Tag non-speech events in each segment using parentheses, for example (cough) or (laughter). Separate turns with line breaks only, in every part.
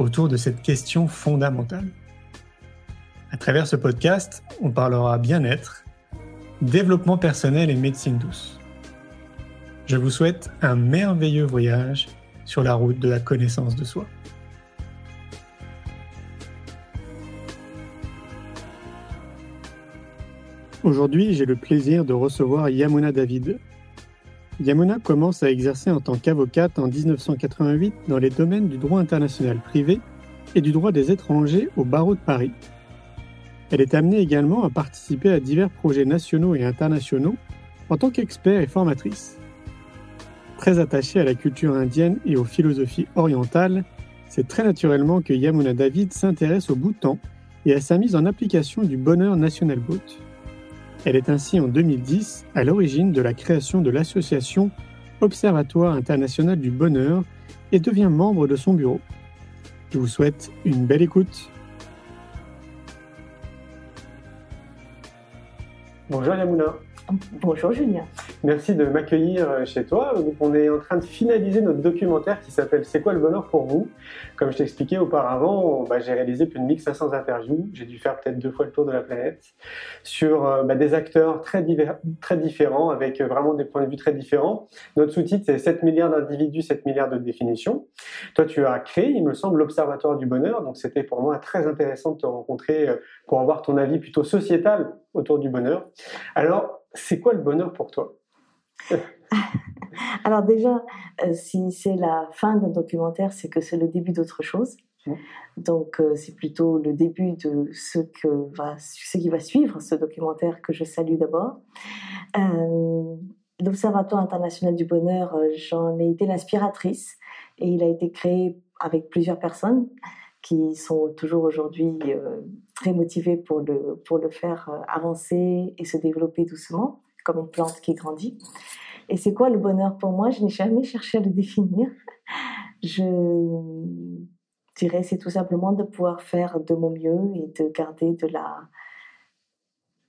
autour de cette question fondamentale. À travers ce podcast, on parlera bien-être, développement personnel et médecine douce. Je vous souhaite un merveilleux voyage sur la route de la connaissance de soi. Aujourd'hui, j'ai le plaisir de recevoir Yamuna David. Yamuna commence à exercer en tant qu'avocate en 1988 dans les domaines du droit international privé et du droit des étrangers au barreau de Paris. Elle est amenée également à participer à divers projets nationaux et internationaux en tant qu'expert et formatrice. Très attachée à la culture indienne et aux philosophies orientales, c'est très naturellement que Yamuna David s'intéresse au Bhoutan et à sa mise en application du bonheur national boat. Elle est ainsi en 2010 à l'origine de la création de l'association Observatoire international du bonheur et devient membre de son bureau. Je vous souhaite une belle écoute. Bonjour Yamuna.
Bonjour Julien.
Merci de m'accueillir euh, chez toi. on est en train de finaliser notre documentaire qui s'appelle C'est quoi le bonheur pour vous? Comme je t'expliquais auparavant, bah, j'ai réalisé plus de 1500 interviews. J'ai dû faire peut-être deux fois le tour de la planète sur euh, bah, des acteurs très, très différents avec euh, vraiment des points de vue très différents. Notre sous-titre, c'est 7 milliards d'individus, 7 milliards de définitions. Toi, tu as créé, il me semble, l'Observatoire du bonheur. Donc, c'était pour moi très intéressant de te rencontrer pour avoir ton avis plutôt sociétal autour du bonheur. Alors, c'est quoi le bonheur pour toi? (laughs)
Alors déjà, euh, si c'est la fin d'un documentaire, c'est que c'est le début d'autre chose. Donc euh, c'est plutôt le début de ce, que va, ce qui va suivre ce documentaire que je salue d'abord. Euh, L'Observatoire international du bonheur, j'en ai été l'inspiratrice et il a été créé avec plusieurs personnes qui sont toujours aujourd'hui très motivées pour le, pour le faire avancer et se développer doucement comme une plante qui grandit. Et c'est quoi le bonheur pour moi? Je n'ai jamais cherché à le définir. Je dirais c'est tout simplement de pouvoir faire de mon mieux et de garder de la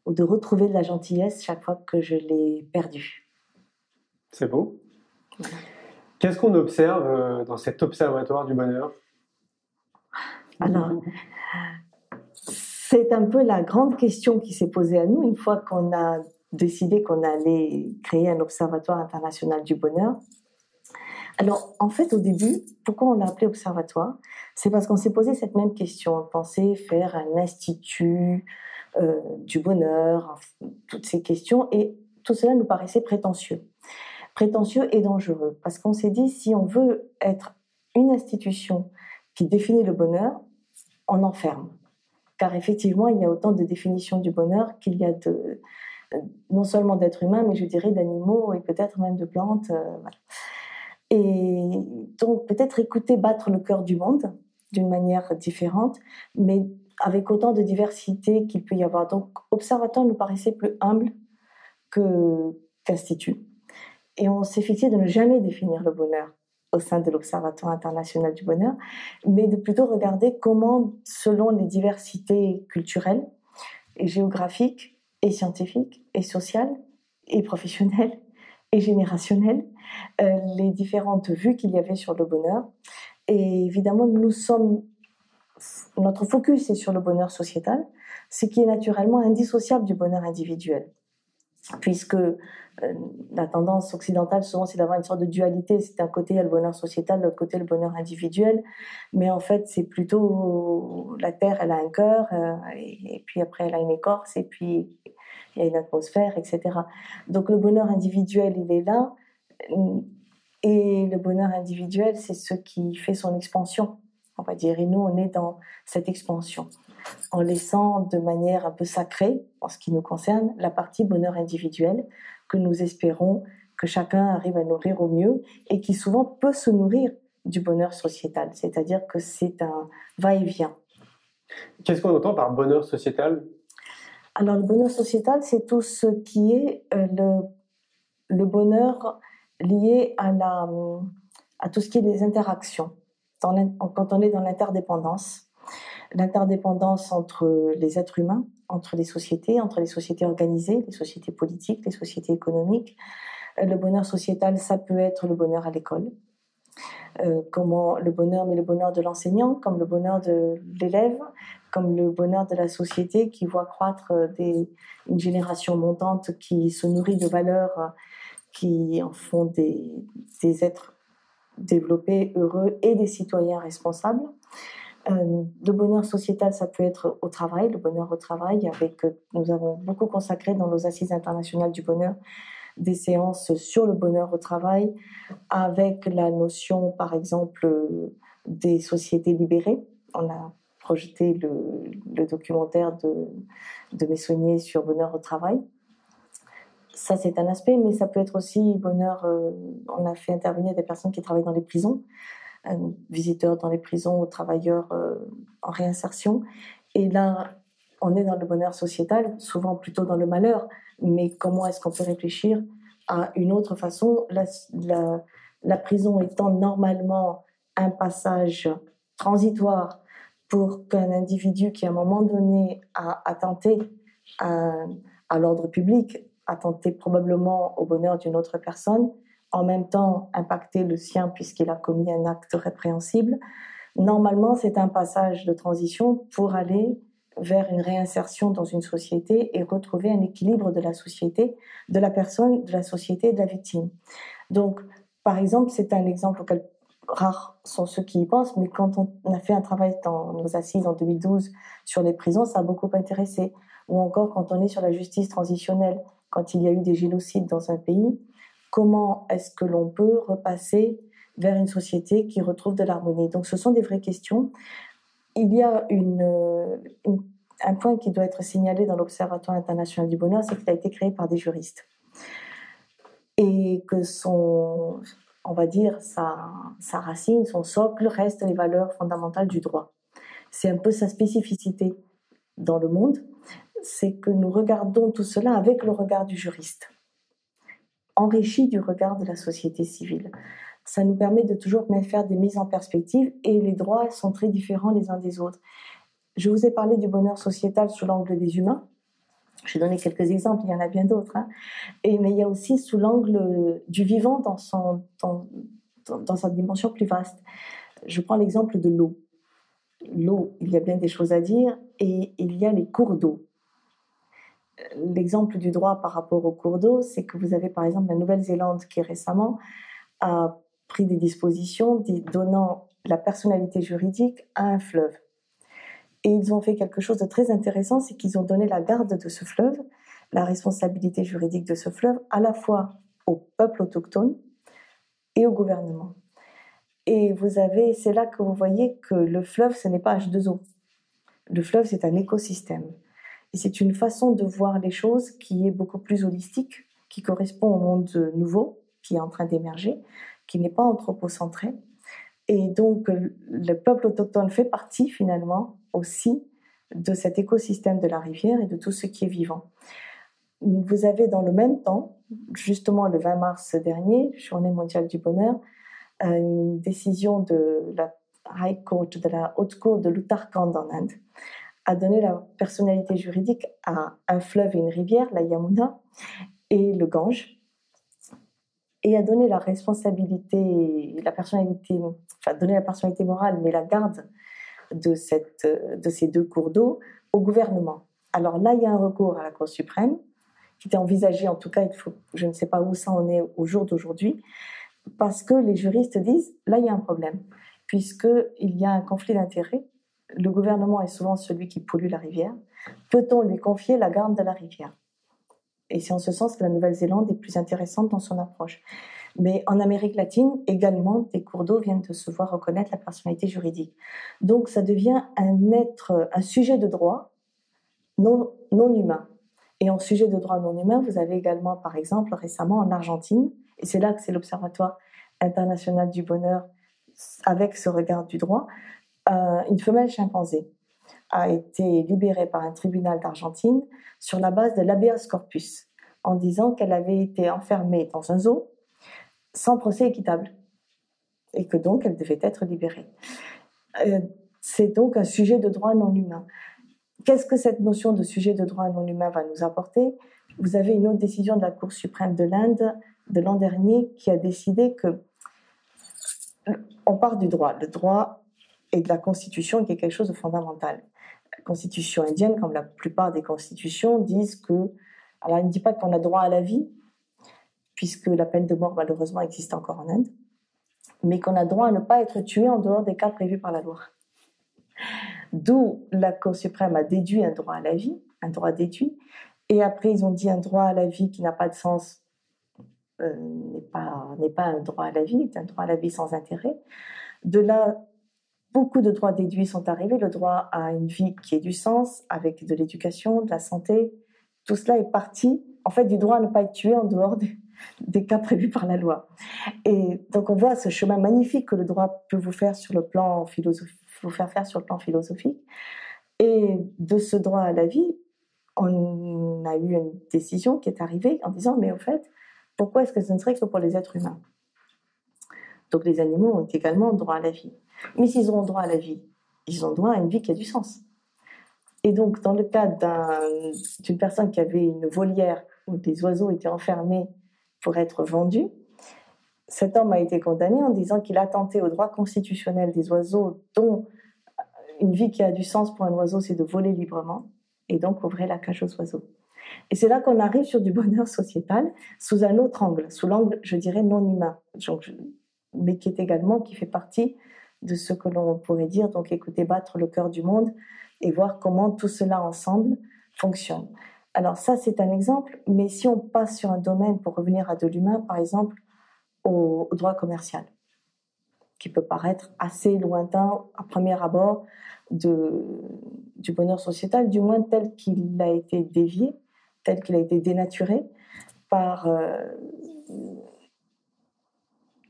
ou de retrouver de la gentillesse chaque fois que je l'ai perdue.
C'est beau. Qu'est-ce qu'on observe euh, dans cet observatoire du bonheur?
Alors, c'est un peu la grande question qui s'est posée à nous une fois qu'on a décidé qu'on allait créer un observatoire international du bonheur. Alors, en fait, au début, pourquoi on l'a appelé observatoire? C'est parce qu'on s'est posé cette même question. On pensait faire un institut euh, du bonheur, toutes ces questions, et tout cela nous paraissait prétentieux. Prétentieux et dangereux, parce qu'on s'est dit, si on veut être une institution qui définit le bonheur, on enferme. Car effectivement, il y a autant de définitions du bonheur qu'il y a de, non seulement d'êtres humains, mais je dirais d'animaux et peut-être même de plantes. Euh, et donc peut-être écouter battre le cœur du monde d'une manière différente, mais avec autant de diversité qu'il peut y avoir. Donc Observatoire nous paraissait plus humble qu'institut. Et on s'est fixé de ne jamais définir le bonheur au sein de l'Observatoire international du bonheur, mais de plutôt regarder comment, selon les diversités culturelles géographiques, et scientifique, et social, et professionnel, et générationnel, euh, les différentes vues qu'il y avait sur le bonheur. Et évidemment, nous sommes, notre focus est sur le bonheur sociétal, ce qui est naturellement indissociable du bonheur individuel puisque euh, la tendance occidentale souvent c'est d'avoir une sorte de dualité, c'est d'un côté le bonheur sociétal, de l'autre côté le bonheur individuel, mais en fait c'est plutôt la terre elle a un cœur euh, et, puis après elle a une écorce et puis il y a une atmosphère, etc. Donc le bonheur individuel il est là et le bonheur individuel c'est ce qui fait son expansion, on va dire, et nous on est dans cette expansion en laissant de manière un peu sacrée, en ce qui nous concerne, la partie bonheur individuel que nous espérons que chacun arrive à nourrir au mieux et qui souvent peut se nourrir du bonheur sociétal, c'est-à-dire que c'est un va-et-vient.
Qu'est-ce qu'on entend par bonheur sociétal?
Alors le bonheur sociétal, c'est tout ce qui est euh, le, le bonheur lié à, la, à tout ce qui est des interactions. Quand on est dans l'interdépendance, l'interdépendance entre les êtres humains, entre les sociétés, entre les sociétés organisées, les sociétés politiques, les sociétés économiques. Euh, le bonheur sociétal, ça peut être le bonheur à l'école, euh, comment le bonheur, mais le bonheur de l'enseignant, comme le bonheur de l'élève, comme le bonheur de la société qui voit croître une génération montante qui se nourrit de valeurs qui en font des êtres développés, heureux et des citoyens responsables. Euh, le bonheur sociétal, ça peut être au travail, le bonheur au travail, avec euh, nous avons beaucoup consacré dans nos assises internationales du bonheur des séances sur le bonheur au travail, avec la notion, par exemple, des sociétés libérées. On a projeté le, documentaire de, de Messonnier sur bonheur au travail. Ça, c'est un aspect, mais ça peut être aussi bonheur. Euh, on a fait intervenir des personnes qui travaillent dans les prisons, visiteurs dans les prisons, aux travailleurs euh, en réinsertion. Et là, on est dans le bonheur sociétal, souvent plutôt dans le malheur. Mais comment est-ce qu'on peut réfléchir à une autre façon? La, prison étant normalement un passage transitoire pour qu'un individu qui, à un moment donné, a attenté à l'ordre public, attenté probablement au bonheur d'une autre personne, en même temps impacter le sien puisqu'il a commis un acte répréhensible. Normalement, c'est un passage de transition pour aller vers une réinsertion dans une société et retrouver un équilibre de la société, de la personne, de la société et de la victime. Donc, par exemple, c'est un exemple auquel rares sont ceux qui y pensent, mais quand on a fait un travail dans nos assises en 2012 sur les prisons, ça a beaucoup intéressé. Ou encore quand on est sur la justice transitionnelle, quand il y a eu des génocides dans un pays, comment est-ce que l'on peut repasser vers une société qui retrouve de l'harmonie? Donc ce sont des vraies questions. Il y a un point qui doit être signalé dans l'Observatoire international du bonheur, c'est qu'il a été créé par des juristes. Et que son, on va dire, sa, sa racine, son socle reste les valeurs fondamentales du droit. C'est un peu sa spécificité dans le monde, c'est que nous regardons tout cela avec le regard du juriste enrichi du regard de la société civile. Ça nous permet de toujours faire des mises en perspective et les droits sont très différents les uns des autres. Je vous ai parlé du bonheur sociétal sous l'angle des humains. J'ai donné quelques exemples, il y en a bien d'autres. Hein. Mais il y a aussi sous l'angle du vivant dans, son, dans, dans sa dimension plus vaste. Je prends l'exemple de l'eau. L'eau, il y a bien des choses à dire et il y a les cours d'eau l'exemple du droit par rapport au cours d'eau, c'est que vous avez par exemple la Nouvelle-Zélande qui récemment a pris des dispositions donnant la personnalité juridique à un fleuve. Et ils ont fait quelque chose de très intéressant, c'est qu'ils ont donné la garde de ce fleuve, la responsabilité juridique de ce fleuve, à la fois au peuple autochtone et au gouvernement. Et vous avez, c'est là que vous voyez que le fleuve, ce n'est pas H2O. Le fleuve, c'est un écosystème. C'est une façon de voir les choses qui est beaucoup plus holistique, qui correspond au monde nouveau qui est en train d'émerger, qui n'est pas anthropocentré. Et donc, le peuple autochtone fait partie finalement aussi de cet écosystème de la rivière et de tout ce qui est vivant. Vous avez dans le même temps, justement le 20 mars dernier, Journée mondiale du bonheur, une décision de la High Court, de la Haute Cour de l'Uttarakhand en Inde, a donné la personnalité juridique à un fleuve et une rivière, la Yamuna et le Gange, et a donné la responsabilité, la personnalité, enfin donné la personnalité morale, mais la garde de, cette, de ces deux cours d'eau au gouvernement. Alors là, il y a un recours à la Cour suprême qui était envisagé, en tout cas, il faut, je ne sais pas où ça en est au jour d'aujourd'hui, parce que les juristes disent, là, il y a un problème, puisqu'il y a un conflit d'intérêts le gouvernement est souvent celui qui pollue la rivière. Peut-on lui confier la garde de la rivière? Et c'est en ce sens que la Nouvelle-Zélande est plus intéressante dans son approche. Mais en Amérique latine, également, des cours d'eau viennent de se voir reconnaître la personnalité juridique. Donc ça devient un être, un sujet de droit non, non humain. Et en sujet de droit non humain, vous avez également, par exemple, récemment en Argentine, et c'est là que c'est l'Observatoire international du bonheur avec ce regard du droit, une femelle chimpanzé a été libérée par un tribunal d'Argentine sur la base de l'habeas corpus, en disant qu'elle avait été enfermée dans un zoo sans procès équitable et que donc elle devait être libérée. Euh, c'est donc un sujet de droit non humain. Qu'est-ce que cette notion de sujet de droit non humain va nous apporter? Vous avez une autre décision de la Cour suprême de l'Inde de l'an dernier qui a décidé que on part du droit. Le droit et de la Constitution qui est quelque chose de fondamental. La Constitution indienne, comme la plupart des constitutions, disent que, alors elle ne dit pas qu'on a droit à la vie, puisque la peine de mort malheureusement existe encore en Inde, mais qu'on a droit à ne pas être tué en dehors des cas prévus par la loi. D'où la Cour suprême a déduit un droit à la vie, un droit déduit, et après ils ont dit un droit à la vie qui n'a pas de sens euh, n'est pas, pas un droit à la vie, c'est un droit à la vie sans intérêt. De là, beaucoup de droits déduits sont arrivés. Le droit à une vie qui ait du sens, avec de l'éducation, de la santé. Tout cela est parti, en fait, du droit à ne pas être tué en dehors des, cas prévus par la loi. Et donc, on voit ce chemin magnifique que le droit peut vous faire sur le plan philosophique, vous faire faire sur le plan philosophique. Et de ce droit à la vie, on a eu une décision qui est arrivée en disant, mais au fait, pourquoi est-ce que ce ne serait que pour les êtres humains? Donc les animaux ont également droit à la vie. Mais s'ils ont droit à la vie, ils ont droit à une vie qui a du sens. Et donc, dans le cas d'une personne qui avait une volière où des oiseaux étaient enfermés pour être vendus, cet homme a été condamné en disant qu'il a tenté au droit constitutionnel des oiseaux, dont une vie qui a du sens pour un oiseau, c'est de voler librement, et donc ouvrir la cage aux oiseaux. Et c'est là qu'on arrive sur du bonheur sociétal sous un autre angle, sous l'angle, je dirais, non humain, mais qui est également, qui fait partie de ce que l'on pourrait dire, donc écouter battre le cœur du monde et voir comment tout cela ensemble fonctionne. Alors ça, c'est un exemple, mais si on passe sur un domaine, pour revenir à de l'humain, par exemple, au, droit commercial, qui peut paraître assez lointain à premier abord de, du bonheur sociétal, du moins tel qu'il a été dévié, tel qu'il a été dénaturé par euh,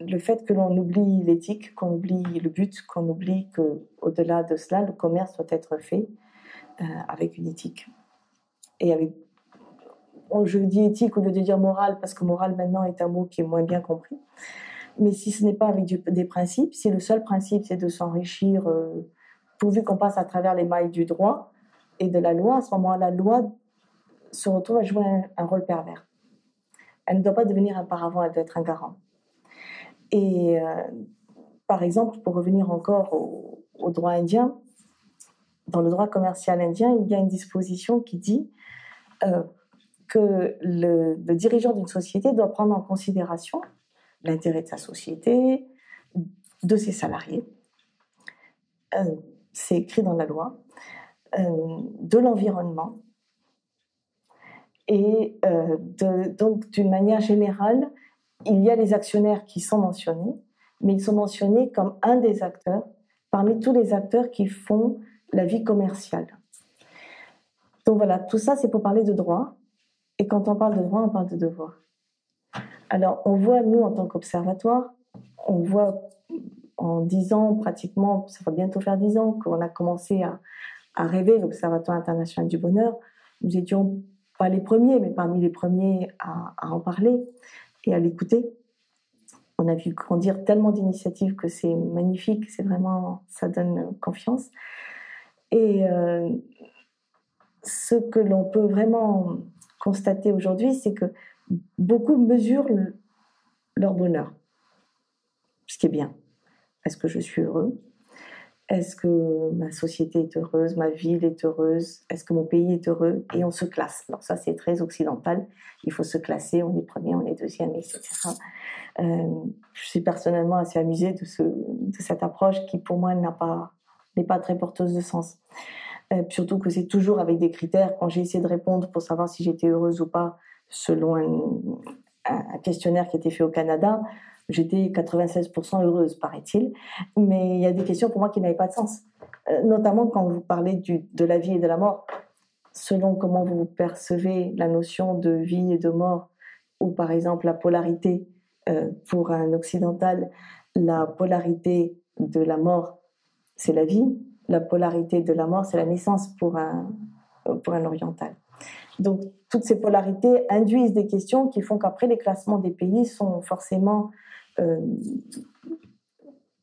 le fait que l'on oublie l'éthique, qu'on oublie le but, qu'on oublie que au-delà de cela, le commerce doit être fait euh, avec une éthique et avec je dis éthique au lieu de dire morale parce que morale maintenant est un mot qui est moins bien compris. Mais si ce n'est pas avec des principes, si le seul principe c'est de s'enrichir euh, pourvu qu'on passe à travers les mailles du droit et de la loi, à ce moment-là, la loi se retrouve à jouer un, rôle pervers. Elle ne doit pas devenir un paravent, elle doit être un garant. Et euh, par exemple, pour revenir encore au, droit indien, dans le droit commercial indien, il y a une disposition qui dit euh, que le, dirigeant d'une société doit prendre en considération l'intérêt de sa société, de ses salariés. Euh, c'est écrit dans la loi, de l'environnement, et donc, d'une manière générale, il y a les actionnaires qui sont mentionnés, mais ils sont mentionnés comme un des acteurs parmi tous les acteurs qui font la vie commerciale. Donc voilà, tout ça, c'est pour parler de droit. Et quand on parle de droit, on parle de devoir. Alors, on voit, nous, en tant qu'observatoire, on voit en dix ans, pratiquement, ça va bientôt faire dix ans qu'on a commencé à, à rêver l'Observatoire international du bonheur. Nous étions pas les premiers, mais parmi les premiers à, en parler et à l'écouter. On a vu grandir tellement d'initiatives que c'est magnifique, c'est vraiment, ça donne confiance. Et euh, ce que l'on peut vraiment constater aujourd'hui, c'est que beaucoup mesurent leur bonheur, ce qui est bien. Est-ce que je suis heureux est-ce que ma société est heureuse, ma ville est heureuse, est-ce que mon pays est heureux? Et on se classe. Alors ça, c'est très occidental. Il faut se classer, on est premier, on est deuxième, etc. Euh, je suis personnellement assez amusée de, ce, de cette approche qui, pour moi, n'est pas très porteuse de sens. Euh, surtout que c'est toujours avec des critères. Quand j'ai essayé de répondre pour savoir si j'étais heureuse ou pas, selon un, un questionnaire qui était fait au Canada, J'étais 96% heureuse, paraît-il. Mais il y a des questions pour moi qui n'avaient pas de sens. Euh, notamment quand vous parlez de la vie et de la mort. Selon comment vous percevez la notion de vie et de mort, ou par exemple la polarité, euh, pour un occidental, la polarité de la mort, c'est la vie. La polarité de la mort, c'est la naissance pour un, pour un oriental. Donc, toutes ces polarités induisent des questions qui font qu'après, les classements des pays sont forcément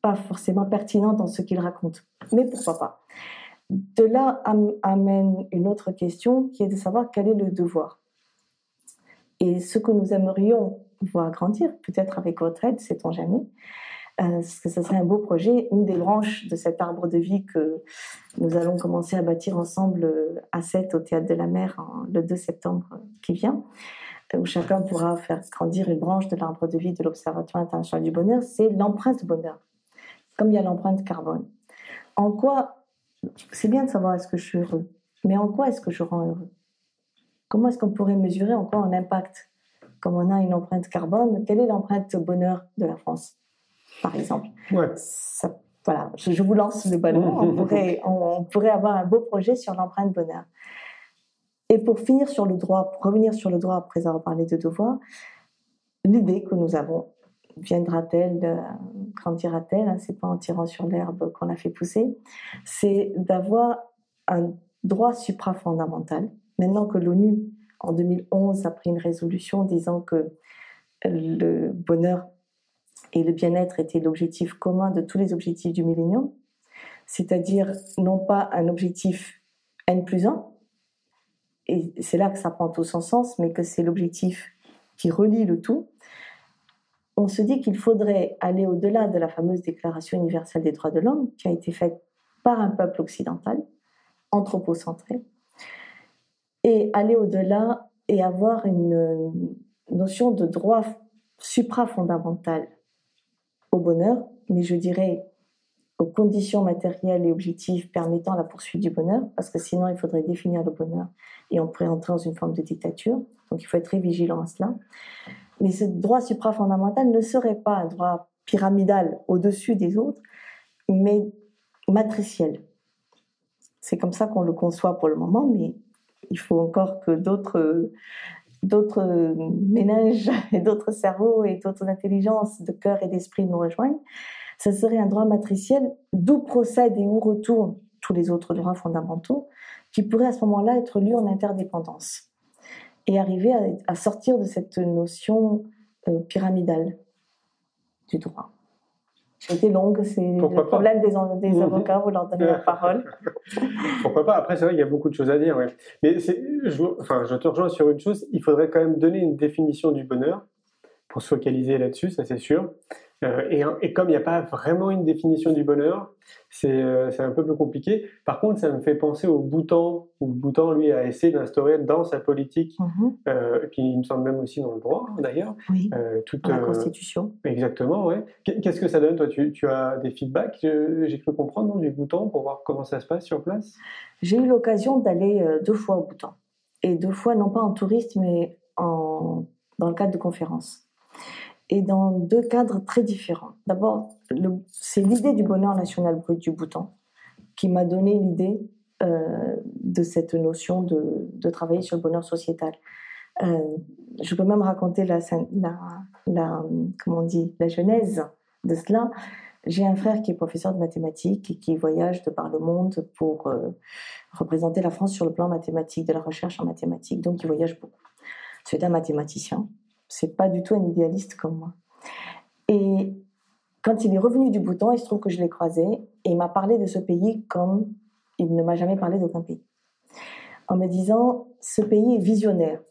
pas forcément pertinents dans ce qu'ils racontent. Mais pourquoi pas De là amène une autre question qui est de savoir quel est le devoir. Et ce que nous aimerions voir grandir, peut-être avec votre aide, sait-on jamais, euh, que ce serait un beau projet. Une des branches de cet arbre de vie que nous allons commencer à bâtir ensemble euh, à 7 au Théâtre de la Mer le 2 septembre qui vient, où chacun pourra faire grandir une branche de l'arbre de vie de l'Observatoire international du bonheur, c'est l'empreinte bonheur, comme il y a l'empreinte carbone. En quoi, c'est bien de savoir est-ce que je suis heureux, mais en quoi est-ce que je rends heureux? Comment est-ce qu'on pourrait mesurer en quoi on impacte? Comme on a une empreinte carbone, quelle est l'empreinte bonheur de la France par exemple? voilà, je, vous lance le ballon. on, (laughs) pourrait, on, pourrait avoir un beau projet sur l'empreinte bonheur. Et pour finir sur le droit, pour revenir sur le droit après avoir parlé de devoir, l'idée que nous avons viendra-t-elle, euh, grandira-t-elle hein, C'est pas en tirant sur l'herbe qu'on a fait pousser. C'est d'avoir un droit suprafondamental. Maintenant que l'ONU, en 2011, a pris une résolution disant que le bonheur et le bien-être était l'objectif commun de tous les objectifs du millénium, c'est-à-dire non pas un objectif N plus 1, et c'est là que ça prend tout son sens, mais que c'est l'objectif qui relie le tout, on se dit qu'il faudrait aller au-delà de la fameuse Déclaration universelle des droits de l'homme qui a été faite par un peuple occidental, anthropocentré, et aller au-delà et avoir une notion de droit suprafondamental au bonheur, mais je dirais aux conditions matérielles et objectives permettant la poursuite du bonheur, parce que sinon il faudrait définir le bonheur et on pourrait entrer dans une forme de dictature. Donc il faut être très vigilant à cela. Mais ce droit suprafondamental ne serait pas un droit pyramidal au-dessus des autres, mais matriciel. C'est comme ça qu'on le conçoit pour le moment, mais il faut encore que d'autres d'autres ménages et d'autres cerveaux et d'autres intelligences de cœur et d'esprit nous rejoignent, ce serait un droit matriciel d'où procèdent et où retournent tous les autres droits fondamentaux qui pourraient à ce moment-là être lus en interdépendance et arriver à, sortir de cette notion euh, pyramidale du droit. Été longue, c'est le problème des, des mhm. avocats, vous leur donnez la parole. (laughs)
Pourquoi pas? Après, c'est vrai qu'il y a beaucoup de choses à dire. Mais je, enfin, je te rejoins sur une chose, il faudrait quand même donner une définition du bonheur pour se focaliser là-dessus, ça c'est sûr. Euh, et, comme il n'y a pas vraiment une définition du bonheur, euh, c'est un peu plus compliqué. Par contre, ça me fait penser au Bhoutan, où le Bhoutan, lui, a essayé d'instaurer dans sa politique, mhm. euh, et puis il me semble même aussi dans le droit, hein, d'ailleurs.
Oui, toute, dans la Constitution.
Exactement, ouais. Qu'est-ce que ça donne, toi tu, tu, as des feedbacks, j'ai cru comprendre, non, du Bhoutan, pour voir comment ça se passe sur place?
J'ai eu l'occasion d'aller deux fois au Bhoutan. Et deux fois, non pas en touriste, mais en, dans le cadre de conférences et dans deux cadres très différents. D'abord, c'est l'idée du bonheur national brut du Bhoutan qui m'a donné l'idée euh, de cette notion de, travailler sur le bonheur sociétal. Euh, je peux même raconter la, comment on la genèse de cela. J'ai un frère qui est professeur de mathématiques et qui voyage de par le monde pour euh, représenter la France sur le plan mathématique, de la recherche en mathématiques. Donc, il voyage beaucoup. C'est un mathématicien c'est pas du tout un idéaliste comme moi. Et quand il est revenu du Bhoutan, il se trouve que je l'ai croisé et il m'a parlé de ce pays comme il ne m'a jamais parlé d'aucun pays. En me disant, ce pays est visionnaire.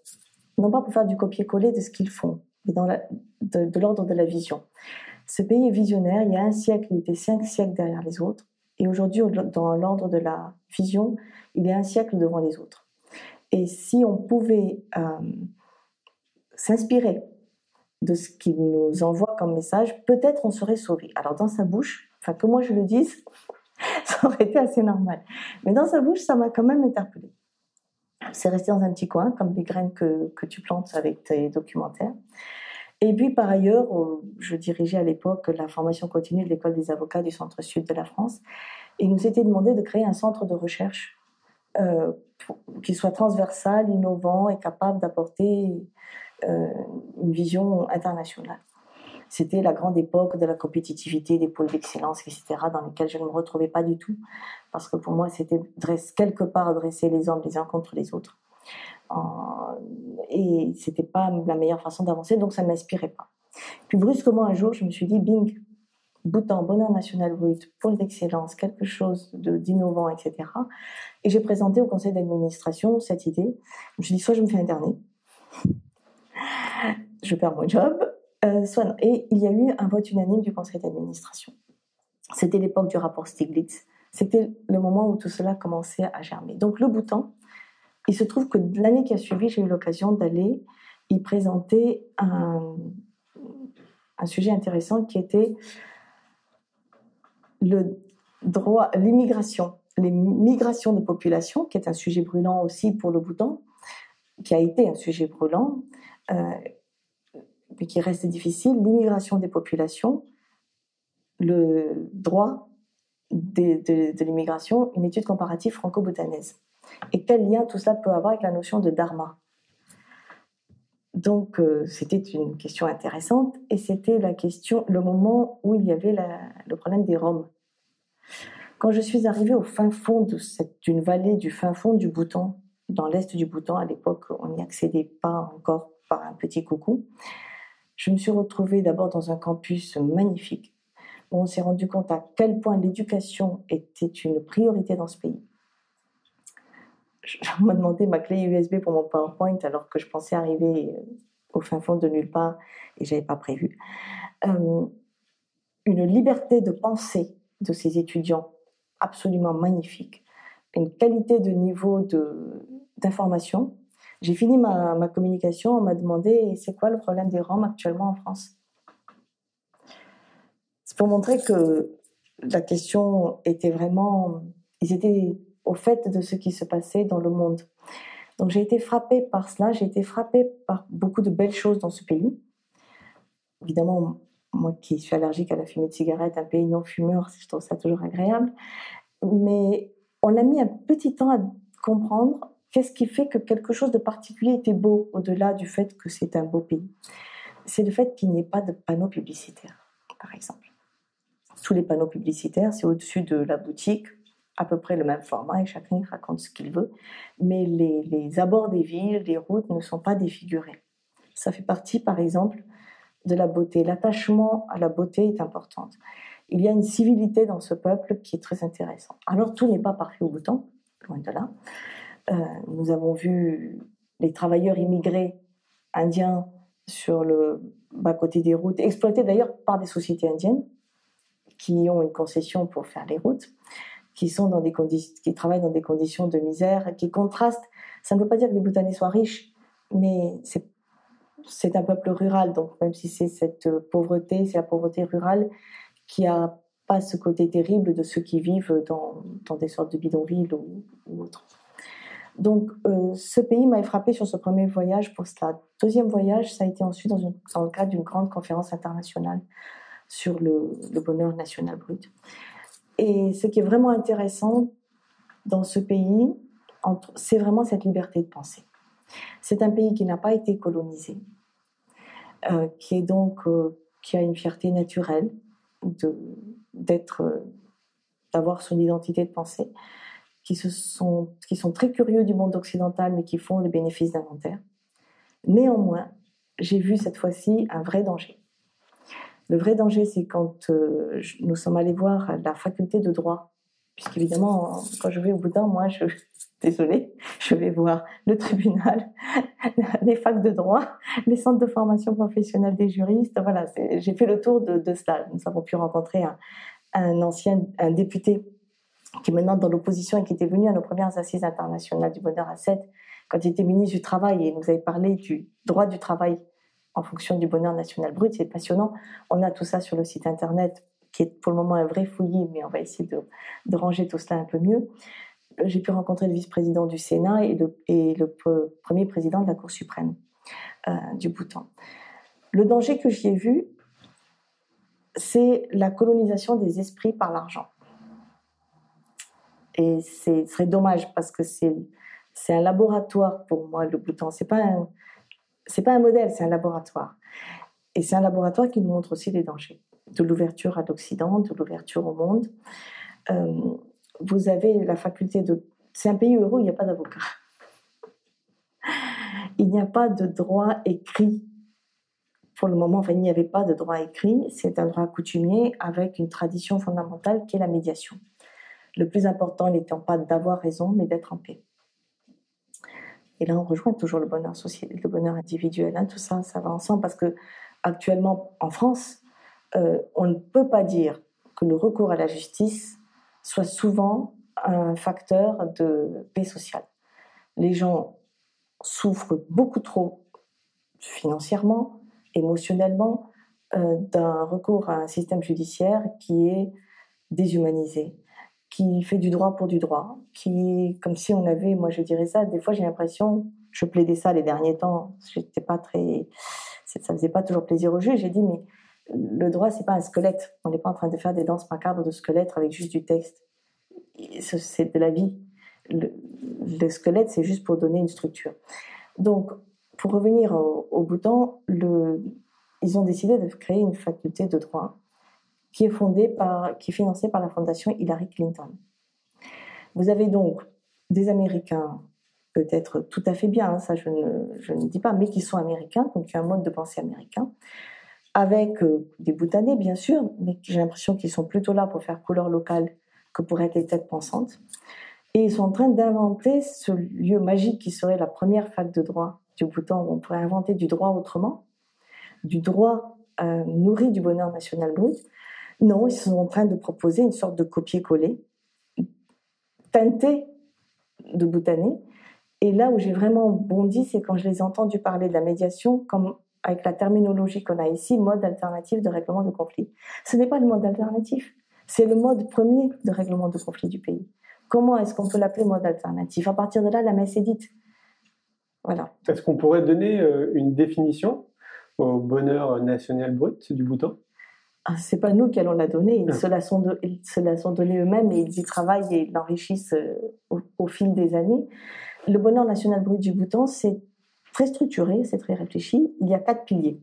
Non pas pour faire du copier-coller de ce qu'ils font, mais dans de, l'ordre de la vision. Ce pays est visionnaire. Il y a un siècle, il était cinq siècles derrière les autres. Et aujourd'hui, dans l'ordre de la vision, il est un siècle devant les autres. Et si on pouvait euh, s'inspirer de ce qu'il nous envoie comme message, peut-être on serait sauvé. Alors dans sa bouche, enfin que moi je le dise, (laughs) ça aurait été assez normal. Mais dans sa bouche, ça m'a quand même interpellé. C'est resté dans un petit coin, comme les graines que, tu plantes avec tes documentaires. Et puis par ailleurs, je dirigeais à l'époque la formation continue de l'école des avocats du centre-sud de la France. Et il nous était demandé de créer un centre de recherche euh, qui soit transversal, innovant et capable d'apporter euh, une vision internationale. C'était la grande époque de la compétitivité, des pôles d'excellence, etc., dans lesquels je ne me retrouvais pas du tout, parce que pour moi, c'était quelque part dresser les uns contre les autres. et c'était pas la meilleure façon d'avancer, donc ça ne m'inspirait pas. Puis brusquement, un jour, je me suis dit, bing, Bhoutan, bonheur national brut, pôle d'excellence, quelque chose d'innovant, etc. Et j'ai présenté au conseil d'administration cette idée. Je me suis dit, soit je me fais interner, je perds mon job, euh, Et il y a eu un vote unanime du conseil d'administration. C'était l'époque du rapport Stiglitz. C'était le moment où tout cela commençait à germer. Donc le Bhoutan, il se trouve que l'année qui a suivi, j'ai eu l'occasion d'aller y présenter un, un sujet intéressant qui était le droit, l'immigration, les migrations de population, qui est un sujet brûlant aussi pour le Bhoutan, qui a été un sujet brûlant, euh, mais qui reste difficile, l'immigration des populations, le droit de, l'immigration, une étude comparative franco-bhoutanaise. Et quel lien tout cela peut avoir avec la notion de dharma? Donc, euh, c'était une question intéressante et c'était la question, le moment où il y avait le problème des Roms. Quand je suis arrivée au fin fond d'une vallée du fin fond du Bhoutan, dans l'est du Bhoutan, à l'époque, on n'y accédait pas encore par un petit coucou, je me suis retrouvée d'abord dans un campus magnifique où on s'est rendu compte à quel point l'éducation était une priorité dans ce pays on m'a demandé ma clé USB pour mon PowerPoint alors que je pensais arriver euh, au fin fond de nulle part et j'avais pas prévu. Euh, une liberté de pensée de ces étudiants absolument magnifique, une qualité de niveau d'information. J'ai fini ma, ma, communication, on m'a demandé c'est quoi le problème des Roms actuellement en France? C'est pour montrer que la question était vraiment, ils étaient au fait de ce qui se passait dans le monde. Donc j'ai été frappée par cela, j'ai été frappée par beaucoup de belles choses dans ce pays. Évidemment, moi qui suis allergique à la fumée de cigarette, un pays non fumeur, je trouve ça toujours agréable. Mais on a mis un petit temps à comprendre qu'est-ce qui fait que quelque chose de particulier était beau, au-delà du fait que c'est un beau pays? C'est le fait qu'il n'y ait pas de panneaux publicitaires, par exemple. Tous les panneaux publicitaires, c'est au-dessus de la boutique, à peu près le même format et chacun raconte ce qu'il veut. Mais les, abords des villes, les routes ne sont pas défigurés. Ça fait partie, par exemple, de la beauté. L'attachement à la beauté est important. Il y a une civilité dans ce peuple qui est très intéressante. Alors tout n'est pas parfait au bouton, loin de là. Euh, nous avons vu les travailleurs immigrés indiens sur le bas-côté des routes, exploités d'ailleurs par des sociétés indiennes qui ont une concession pour faire les routes qui travaillent dans des conditions de misère, qui contrastent. Ça ne veut pas dire que les Bhoutanais soient riches, mais c'est un peuple rural, donc même si c'est cette pauvreté, c'est la pauvreté rurale qui a pas ce côté terrible de ceux qui vivent dans, dans des sortes de bidonvilles ou, ou autres. Donc, euh, ce pays m'a frappé sur ce premier voyage pour cela. Deuxième voyage, ça a été ensuite dans, dans le cadre d'une grande conférence internationale sur le, bonheur national brut. Et ce qui est vraiment intéressant dans ce pays, c'est vraiment cette liberté de penser. C'est un pays qui n'a pas été colonisé, euh, qui est donc euh, qui a une fierté naturelle d'être, d'avoir son identité de pensée, qui sont très curieux du monde occidental, mais qui font le bénéfice d'inventaire. Néanmoins, j'ai vu cette fois-ci un vrai danger. Le vrai danger, c'est quand euh, nous sommes allés voir la faculté de droit, puisqu'évidemment, quand je vais au Boudin, moi, je, (laughs) désolée, je vais voir le tribunal, (laughs) les facs de droit, les centres de formation professionnelle des juristes. Voilà, j'ai fait le tour de, de, cela. Nous avons pu rencontrer un, un ancien, un député qui est maintenant dans l'opposition et qui était venu à nos premières assises internationales du bonheur à 7 quand il était ministre du Travail et nous avait parlé du droit du travail en fonction du bonheur national brut. C'est passionnant. On a tout ça sur le site internet qui est pour le moment un vrai fouillis, mais on va essayer de, ranger tout cela un peu mieux. J'ai pu rencontrer le vice-président du Sénat et le, premier président de la Cour suprême euh, du Bhoutan. Le danger que j'y ai vu, c'est la colonisation des esprits par l'argent. Et ce serait dommage parce que c'est un laboratoire pour moi, le Bhoutan. C'est pas c'est pas un modèle, c'est un laboratoire. Et c'est un laboratoire qui nous montre aussi les dangers de l'ouverture à l'Occident, de l'ouverture au monde. Euh, vous avez la faculté de... C'est un pays heureux, il n'y a pas d'avocat. Il n'y a pas de droit écrit. Pour le moment, enfin, il n'y avait pas de droit écrit. C'est un droit coutumier avec une tradition fondamentale qui est la médiation. Le plus important n'étant pas d'avoir raison, mais d'être en paix. Et là, on rejoint toujours le bonheur social, le bonheur individuel. Hein. Tout ça, ça va ensemble parce que actuellement, en France, euh, on ne peut pas dire que le recours à la justice soit souvent un facteur de paix sociale. Les gens souffrent beaucoup trop financièrement, émotionnellement, euh, d'un recours à un système judiciaire qui est déshumanisé, qui fait du droit pour du droit, qui, comme si on avait, moi je dirais ça, des fois j'ai l'impression, je plaidais ça les derniers temps, j'étais pas très, ça faisait pas toujours plaisir au juge, j'ai dit mais le droit c'est pas un squelette, on n'est pas en train de faire des danses macabres de squelette avec juste du texte, c'est de la vie. Le, squelette c'est juste pour donner une structure. Donc pour revenir au, au ils ont décidé de créer une faculté de droit qui est fondée par, qui est financée par la fondation Hillary Clinton. Vous avez donc des Américains, peut-être tout à fait bien, hein, ça je ne, dis pas, mais qui sont américains, donc y a un mode de pensée américain, avec euh, des Bhoutanais bien sûr, mais j'ai l'impression qu'ils sont plutôt là pour faire couleur locale que pour être les têtes pensantes. Et ils sont en train d'inventer ce lieu magique qui serait la première fac de droit du Bhoutan, où on pourrait inventer du droit autrement, du droit euh, nourri du bonheur national brut, non, ils sont en train de proposer une sorte de copier-coller, teinté de Bhoutanais. Et là où j'ai vraiment bondi, c'est quand je les ai entendus parler de la médiation, comme avec la terminologie qu'on a ici, mode alternatif de règlement de conflit. Ce n'est pas le mode alternatif, c'est le mode premier de règlement de conflit du pays. Comment est-ce qu'on peut l'appeler mode alternatif? À partir de là, la messe est dite. Voilà.
Est-ce qu'on pourrait donner euh, une définition au bonheur national brut du Bhoutan?
C'est pas nous qui allons la donner, ils, se, la sont ils se la sont donnés eux-mêmes et ils y travaillent et l'enrichissent euh, au, fil des années. Le bonheur national brut du Bhoutan, c'est très structuré, c'est très réfléchi. Il y a quatre piliers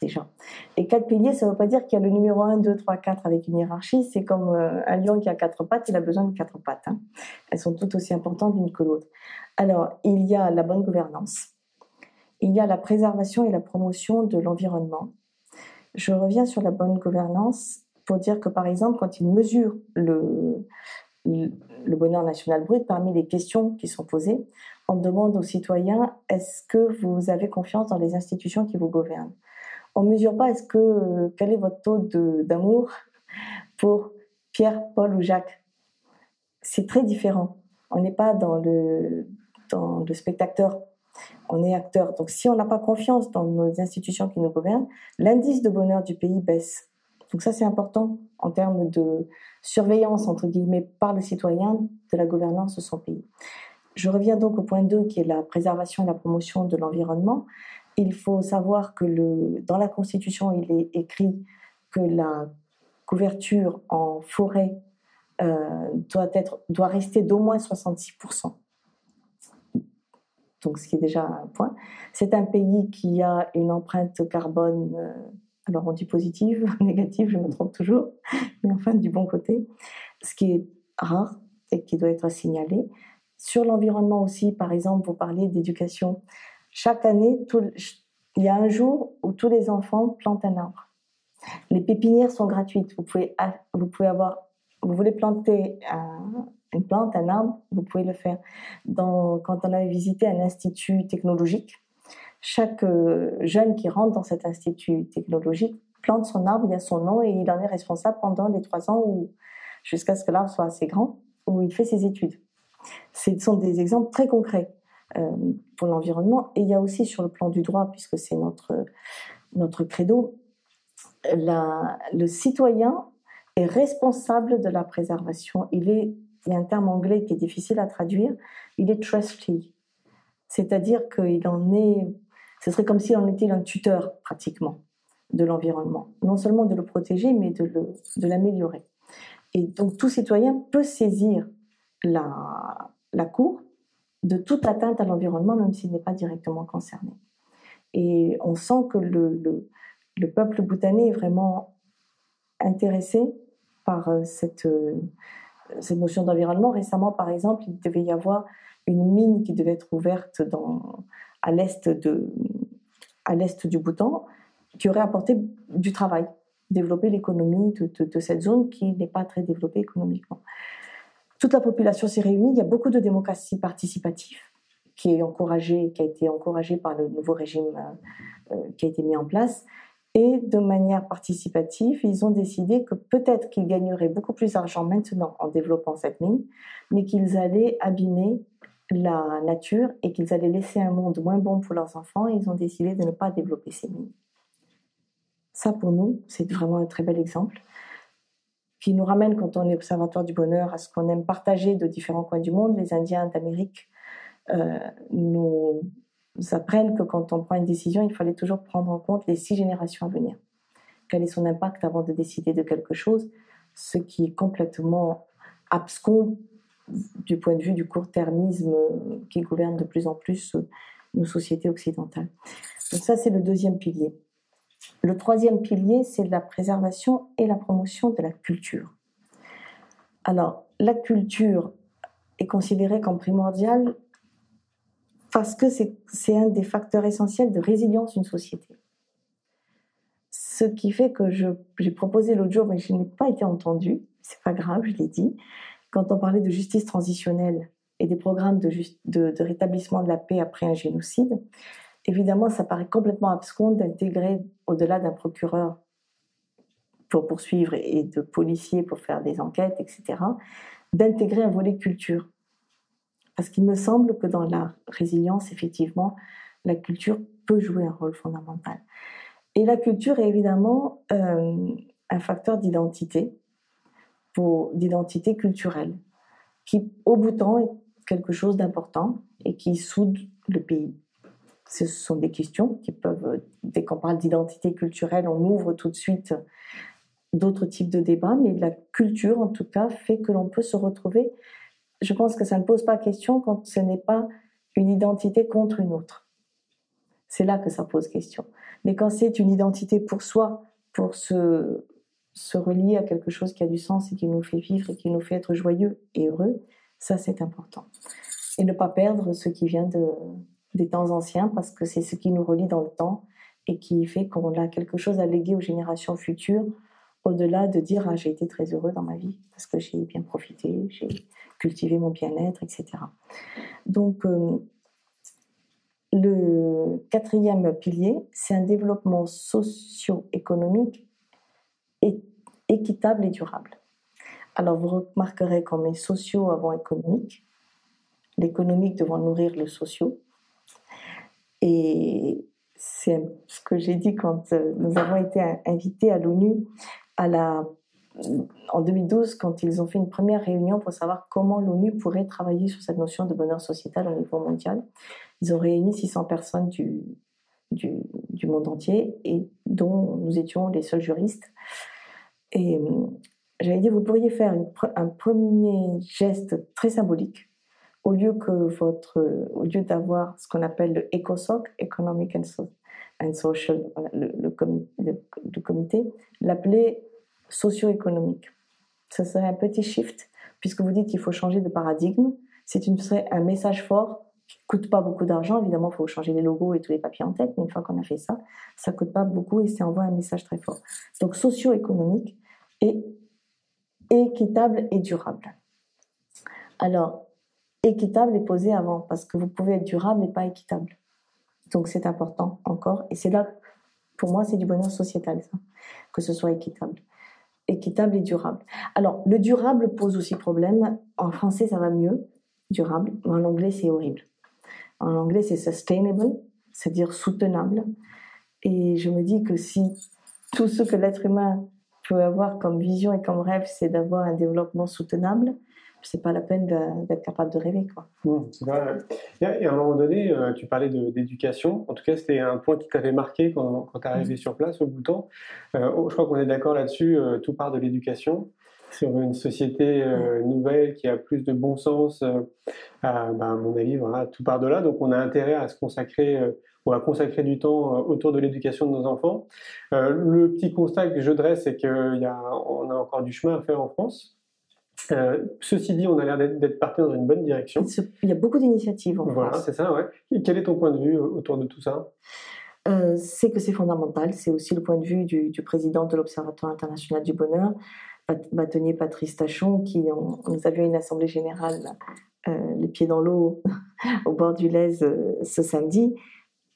déjà. Et quatre piliers, ça ne veut pas dire qu'il y a le numéro 1, 2, 3, 4 avec une hiérarchie. C'est comme euh, un lion qui a quatre pattes, il a besoin de quatre pattes. Hein. Elles sont toutes aussi importantes l'une que l'autre. Alors, il y a la bonne gouvernance, il y a la préservation et la promotion de l'environnement, je reviens sur la bonne gouvernance pour dire que, par exemple, quand ils mesurent le, bonheur national brut, parmi les questions qui sont posées, on demande aux citoyens est-ce que vous avez confiance dans les institutions qui vous gouvernent? On ne mesure pas est-ce que quel est votre taux d'amour pour Pierre, Paul ou Jacques? C'est très différent. On n'est pas dans le spectateur on est acteur. Donc si on n'a pas confiance dans nos institutions qui nous gouvernent, l'indice de bonheur du pays baisse. Donc ça c'est important en termes de surveillance entre guillemets par le citoyen de la gouvernance de son pays. Je reviens donc au point 2 qui est la préservation et la promotion de l'environnement. Il faut savoir que dans la Constitution, il est écrit que la couverture en forêt euh, doit rester d'au moins 66% donc ce qui est déjà un point. C'est un pays qui a une empreinte carbone, euh, alors on dit positive, (laughs) négative, je me trompe toujours, mais enfin du bon côté, ce qui est rare et qui doit être signalé. Sur l'environnement aussi, par exemple, vous parliez d'éducation. Chaque année, il y a un jour où tous les enfants plantent un arbre. Les pépinières sont gratuites. Vous pouvez, vous pouvez avoir, vous voulez planter un, une plante, un arbre, vous pouvez le faire. Quand on avait visité un institut technologique, chaque euh, jeune qui rentre dans cet institut technologique plante son arbre, il a son nom et il en est responsable pendant les trois ans ou jusqu'à ce que l'arbre soit assez grand, où il fait ses études. Ce sont des exemples très concrets euh, pour l'environnement. Et il y a aussi sur le plan du droit, puisque c'est notre, notre credo, le citoyen est responsable de la préservation. Il est il y a un terme anglais qui est difficile à traduire, il est trustee. C'est-à-dire qu'il en est, ce serait comme s'il en était un tuteur pratiquement de l'environnement. Non seulement de le protéger, mais de, l'améliorer. Et donc tout citoyen peut saisir la, la Cour de toute atteinte à l'environnement, même s'il n'est pas directement concerné. Et on sent que le, le le peuple bhoutanais est vraiment intéressé par euh, cette, euh, cette notion d'environnement. Récemment, par exemple, il devait y avoir une mine qui devait être ouverte à l'est du Bhoutan, qui aurait apporté du travail, développer l'économie de, cette zone qui n'est pas très développée économiquement. Toute la population s'est réunie. Il y a beaucoup de démocratie participative qui est encouragée, qui a été encouragée par le nouveau régime euh, qui a été mis en place. Et de manière participative, ils ont décidé que peut-être qu'ils gagneraient beaucoup plus d'argent maintenant en développant cette mine, mais qu'ils allaient abîmer la nature et qu'ils allaient laisser un monde moins bon pour leurs enfants. Ils ont décidé de ne pas développer ces mines. Ça, pour nous, c'est vraiment un très bel exemple qui nous ramène, quand on est observatoire du bonheur, à ce qu'on aime partager de différents coins du monde. Les Indiens d'Amérique euh, nous apprennent que quand on prend une décision, il fallait toujours prendre en compte les six générations à venir. Quel est son impact avant de décider de quelque chose, ce qui est complètement abscon du point de vue du court-termisme qui gouverne de plus en plus nos sociétés occidentales. Donc ça, c'est le deuxième pilier. Le troisième pilier, c'est la préservation et la promotion de la culture. Alors, la culture est considérée comme primordiale parce que c'est un des facteurs essentiels de résilience d'une société. Ce qui fait que j'ai proposé l'autre jour, mais je n'ai pas été entendue, c'est pas grave, je l'ai dit, quand on parlait de justice transitionnelle et des programmes de, rétablissement de la paix après un génocide, évidemment, ça paraît complètement abscon d'intégrer, au-delà d'un procureur pour poursuivre et de policiers pour faire des enquêtes, etc., d'intégrer un volet culture. Parce qu'il me semble que dans la résilience, effectivement, la culture peut jouer un rôle fondamental. Et la culture est évidemment euh, un facteur d'identité, d'identité culturelle, qui au bout de temps est quelque chose d'important et qui soude le pays. Ce sont des questions qui peuvent, dès qu'on parle d'identité culturelle, on ouvre tout de suite d'autres types de débats, mais la culture, en tout cas, fait que l'on peut se retrouver je pense que ça ne pose pas question quand ce n'est pas une identité contre une autre. C'est là que ça pose question. Mais quand c'est une identité pour soi, pour se, se relier à quelque chose qui a du sens et qui nous fait vivre et qui nous fait être joyeux et heureux, ça c'est important. Et ne pas perdre ce qui vient de, des temps anciens parce que c'est ce qui nous relie dans le temps et qui fait qu'on a quelque chose à léguer aux générations futures au-delà de dire ah, j'ai été très heureux dans ma vie parce que j'ai bien profité, j'ai cultivé mon bien-être, etc. Donc, euh, le quatrième pilier, c'est un développement socio-économique équitable et durable. Alors, vous remarquerez qu'on met socio avant économique, l'économique devant nourrir le socio. Et c'est ce que j'ai dit quand euh, nous avons été invités à l'ONU en 2012, quand ils ont fait une première réunion pour savoir comment l'ONU pourrait travailler sur cette notion de bonheur sociétal au niveau mondial, ils ont réuni 600 personnes du, monde entier et dont nous étions les seuls juristes. Et euh, j'avais dit, vous pourriez faire un premier geste très symbolique au lieu que votre, au lieu d'avoir ce qu'on appelle le ECOSOC, Economic and, Social, le comité, l'appeler socio-économique. Ce serait un petit shift, puisque vous dites qu'il faut changer de paradigme. C'est un message fort qui coûte pas beaucoup d'argent. Évidemment, il faut changer les logos et tous les papiers en tête, mais une fois qu'on a fait ça, ça coûte pas beaucoup et ça envoie un message très fort. Donc, socio-économique et équitable et durable. Alors, équitable est posé avant, parce que vous pouvez être durable et pas équitable. Donc, c'est important encore. Et c'est là, pour moi, c'est du bonheur sociétal, ça, que ce soit équitable équitable et durable. Alors, le durable pose aussi problème. En français, ça va mieux, durable, mais en anglais, c'est horrible. En anglais, c'est sustainable, c'est-à-dire soutenable. Et je me dis que si tout ce que l'être humain peut avoir comme vision et comme rêve, c'est d'avoir un développement soutenable, c'est pas la peine d'être capable de rêver. Quoi.
Et à un moment donné, euh, tu parlais d'éducation. En tout cas, c'était un point qui t'avait marqué quand, quand tu es arrivé mm. sur place au Bhoutan. Euh, oh, je crois qu'on est d'accord là-dessus, euh, tout part de l'éducation. sur une société euh, nouvelle qui a plus de bon sens, à, ben, à, mon avis, voilà, tout part de là. Donc on a intérêt à se consacrer, ou à consacrer du temps autour de l'éducation de nos enfants. le petit constat que je dresse, c'est qu'on a encore du chemin à faire en France. Ceci dit, on a l'air d'être parti dans une bonne direction.
Il y a beaucoup d'initiatives en
voilà, c'est ça, ouais. quel est ton point de vue autour de tout ça?
C'est que c'est fondamental. C'est aussi le point de vue du, du président de l'Observatoire international du bonheur bâtonnier Patrice Tachon, qui nous avions une assemblée générale euh, les pieds dans l'eau (laughs) au bord du Lez euh, ce samedi.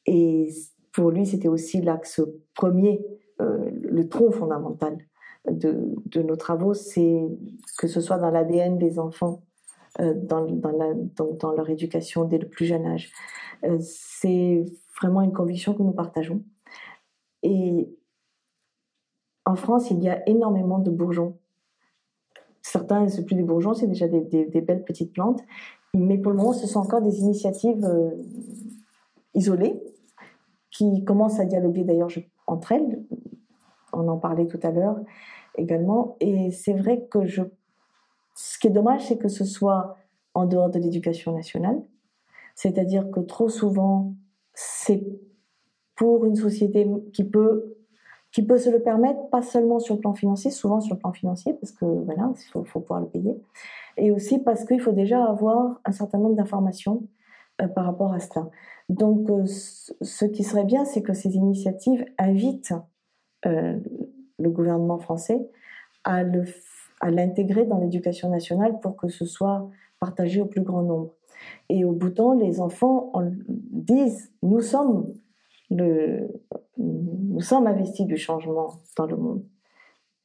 Et pour lui, c'était aussi l'axe premier, euh, le tronc fondamental de, nos travaux, c'est que ce soit dans l'ADN des enfants, dans, dans, leur éducation dès le plus jeune âge. c'est vraiment une conviction que nous partageons. Et en France, il y a énormément de bourgeons Certains, c'est plus des bourgeons, c'est déjà des, belles petites plantes. Mais pour le moment, ce sont encore des initiatives euh, isolées qui commencent à dialoguer d'ailleurs entre elles. On en parlait tout à l'heure également. Et c'est vrai que je... ce qui est dommage, c'est que ce soit en dehors de l'éducation nationale. C'est-à-dire que trop souvent, c'est pour une société qui peut qui peut se le permettre, pas seulement sur le plan financier, souvent sur le plan financier, parce que voilà, il faut, pouvoir le payer, et aussi parce qu'il faut déjà avoir un certain nombre d'informations euh, par rapport à cela. Donc, euh, ce qui serait bien, c'est que ces initiatives invitent euh, le gouvernement français à l'intégrer dans l'éducation nationale pour que ce soit partagé au plus grand nombre. Et au bout temps, les enfants disent nous sommes investis du changement dans le monde.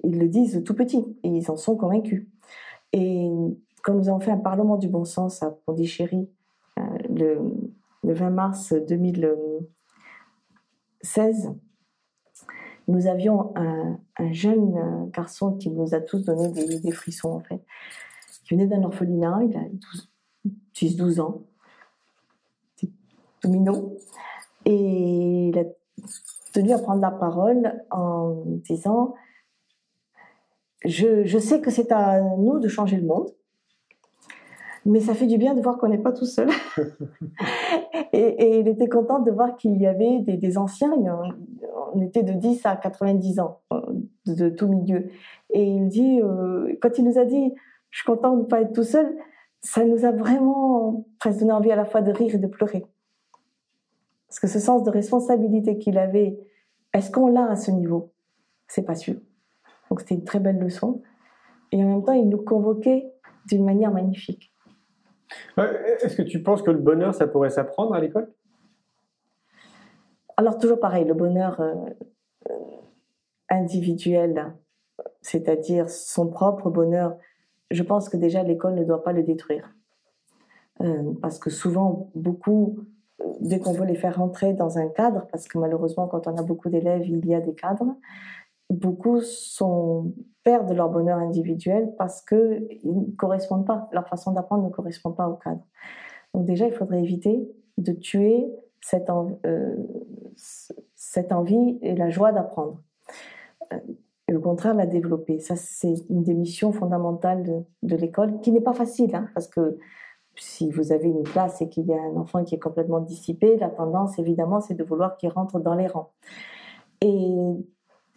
Ils le disent tout petit et ils en sont convaincus. Et quand nous avons fait un Parlement du bon sens à Pondichéry euh, le 20 mars 2016, nous avions un, jeune garçon qui nous a tous donné des, frissons en fait, qui venait d'un orphelinat, il a 10-12 ans, tout minot, et il a tenu à prendre la parole en disant je sais que c'est à nous de changer le monde, mais ça fait du bien de voir qu'on n'est pas tout seul. (laughs) et, il était content de voir qu'il y avait des, anciens, on était de 10 à 90 ans, de, tout milieu. Et il dit, euh, quand il nous a dit, je suis content de ne pas être tout seul, ça nous a vraiment presque donné envie à la fois de rire et de pleurer. Parce que ce sens de responsabilité qu'il avait, est-ce qu'on l'a à ce niveau? C'est pas sûr. Donc c'était une très belle leçon. Et en même temps, il nous convoquait d'une manière magnifique.
Est-ce que tu penses que le bonheur, ça pourrait s'apprendre à l'école?
Alors toujours pareil, le bonheur euh, euh, individuel, c'est-à-dire son propre bonheur, je pense que déjà l'école ne doit pas le détruire. Euh, parce que souvent, beaucoup dès qu'on veut les faire rentrer dans un cadre, parce que malheureusement, quand on a beaucoup d'élèves, il y a des cadres, beaucoup sont, perdent leur bonheur individuel parce qu'ils ne correspondent pas, leur façon d'apprendre ne correspond pas au cadre. Donc déjà, il faudrait éviter de tuer cette, euh, envie et la joie d'apprendre. Euh, et au contraire, la développer. Ça, c'est une des missions fondamentales de, l'école, qui n'est pas facile, hein, parce que si vous avez une classe et qu'il y a un enfant qui est complètement dissipé, la tendance, évidemment, c'est de vouloir qu'il rentre dans les rangs. Et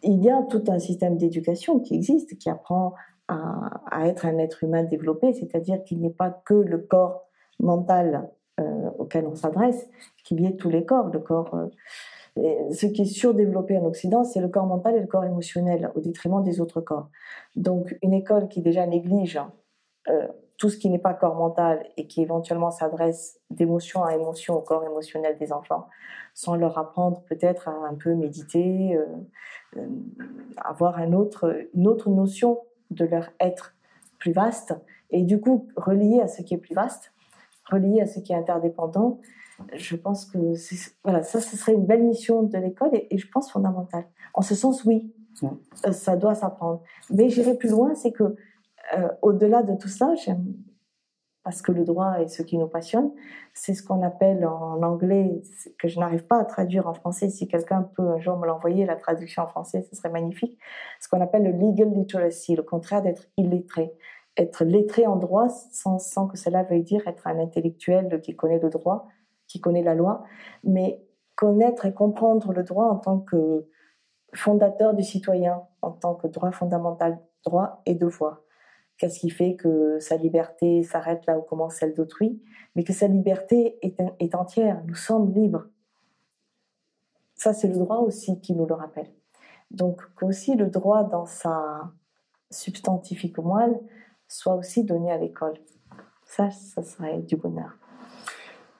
il y a tout un système d'éducation qui existe, qui apprend à, être un être humain développé, c'est-à-dire qu'il n'y ait pas que le corps mental euh, auquel on s'adresse, qu'il y ait tous les corps. Le corps, euh, ce qui est surdéveloppé en Occident, c'est le corps mental et le corps émotionnel, au détriment des autres corps. Donc, une école qui déjà néglige euh, tout ce qui n'est pas corps mental et qui éventuellement s'adresse d'émotion à émotion au corps émotionnel des enfants, sans leur apprendre peut-être à un peu méditer, euh, euh, avoir un autre, une autre notion de leur être plus vaste, et du coup relié à ce qui est plus vaste, relié à ce qui est interdépendant. Je pense que voilà, ça, ce serait une belle mission de l'école et, et, je pense fondamentale. En ce sens, oui, euh, ça doit s'apprendre. Mais j'irai plus loin, c'est que euh, au-delà de tout ça, parce que le droit est ce qui nous passionne. C'est ce qu'on appelle en anglais, que je n'arrive pas à traduire en français. Si quelqu'un peut un jour me l'envoyer, la traduction en français, ce serait magnifique. Ce qu'on appelle le legal literacy, le contraire d'être illettré. Être lettré en droit sans, sans que cela veuille dire être un intellectuel qui connaît le droit, qui connaît la loi, mais connaître et comprendre le droit en tant que fondateur du citoyen, en tant que droit fondamental, droit et devoir. Qu'est-ce qui fait que sa liberté s'arrête là où commence celle d'autrui, mais que sa liberté est, est entière. Nous sommes libres. Ça, c'est le droit aussi qui nous le rappelle. Donc, qu'aussi le droit dans sa substantifique moelle soit aussi donné à l'école. Ça, ça serait du bonheur.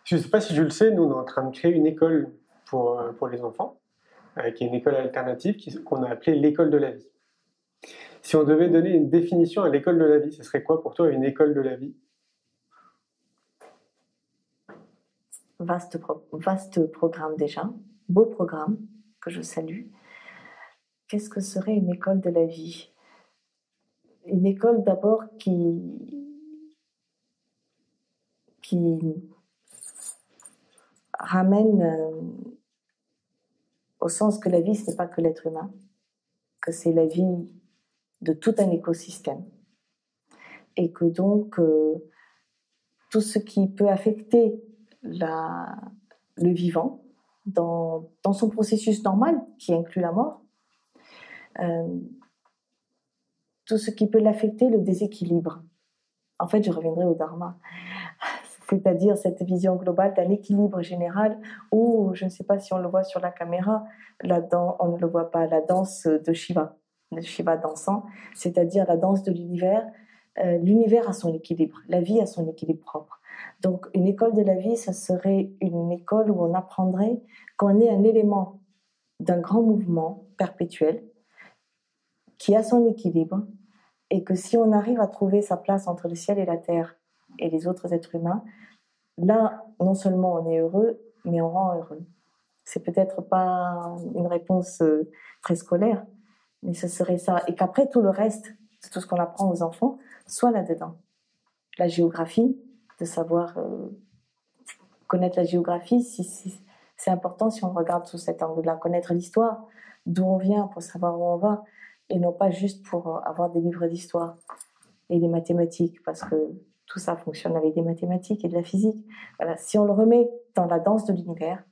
Je ne sais pas si je le sais, nous, on est en train de créer une école pour, euh, pour les enfants, euh, qui est une école alternative qu'on a appelée l'école de la vie. Si on devait donner une définition à l'école de la vie, ce serait quoi pour toi une école de la vie?
Vaste, programme déjà, beau programme que je salue. Qu'est-ce que serait une école de la vie? Une école d'abord qui, qui ramène euh, au sens que la vie, ce n'est pas que l'être humain, que c'est la vie de tout un écosystème. Et que donc, euh, tout ce qui peut affecter la, le vivant dans, dans, son processus normal, qui inclut la mort, euh, tout ce qui peut l'affecter, le déséquilibre. En fait, je reviendrai au Dharma (laughs) c'est-à-dire cette vision globale d'un équilibre général où, je ne sais pas si on le voit sur la caméra, là on ne le voit pas, la danse de Shiva, de Shiva dansant, c'est-à-dire la danse de l'univers. Euh, l'univers a son équilibre, la vie a son équilibre propre. Donc une école de la vie, ça serait une école où on apprendrait qu'on est un élément d'un grand mouvement perpétuel qui a son équilibre et que si on arrive à trouver sa place entre le ciel et la terre et les autres êtres humains, là, non seulement on est heureux, mais on rend heureux. C'est peut-être pas une réponse euh, très scolaire, mais ce serait ça. Et qu'après, tout le reste, tout ce qu'on apprend aux enfants, soit là-dedans. La géographie, de savoir euh, connaître la géographie, c'est important si on regarde sous cet angle-là, connaître l'histoire, d'où on vient pour savoir où on va, et non pas juste pour avoir des livres d'histoire et des mathématiques, parce que tout ça fonctionne avec des mathématiques et de la physique. Voilà, si on le remet dans la danse de l'univers,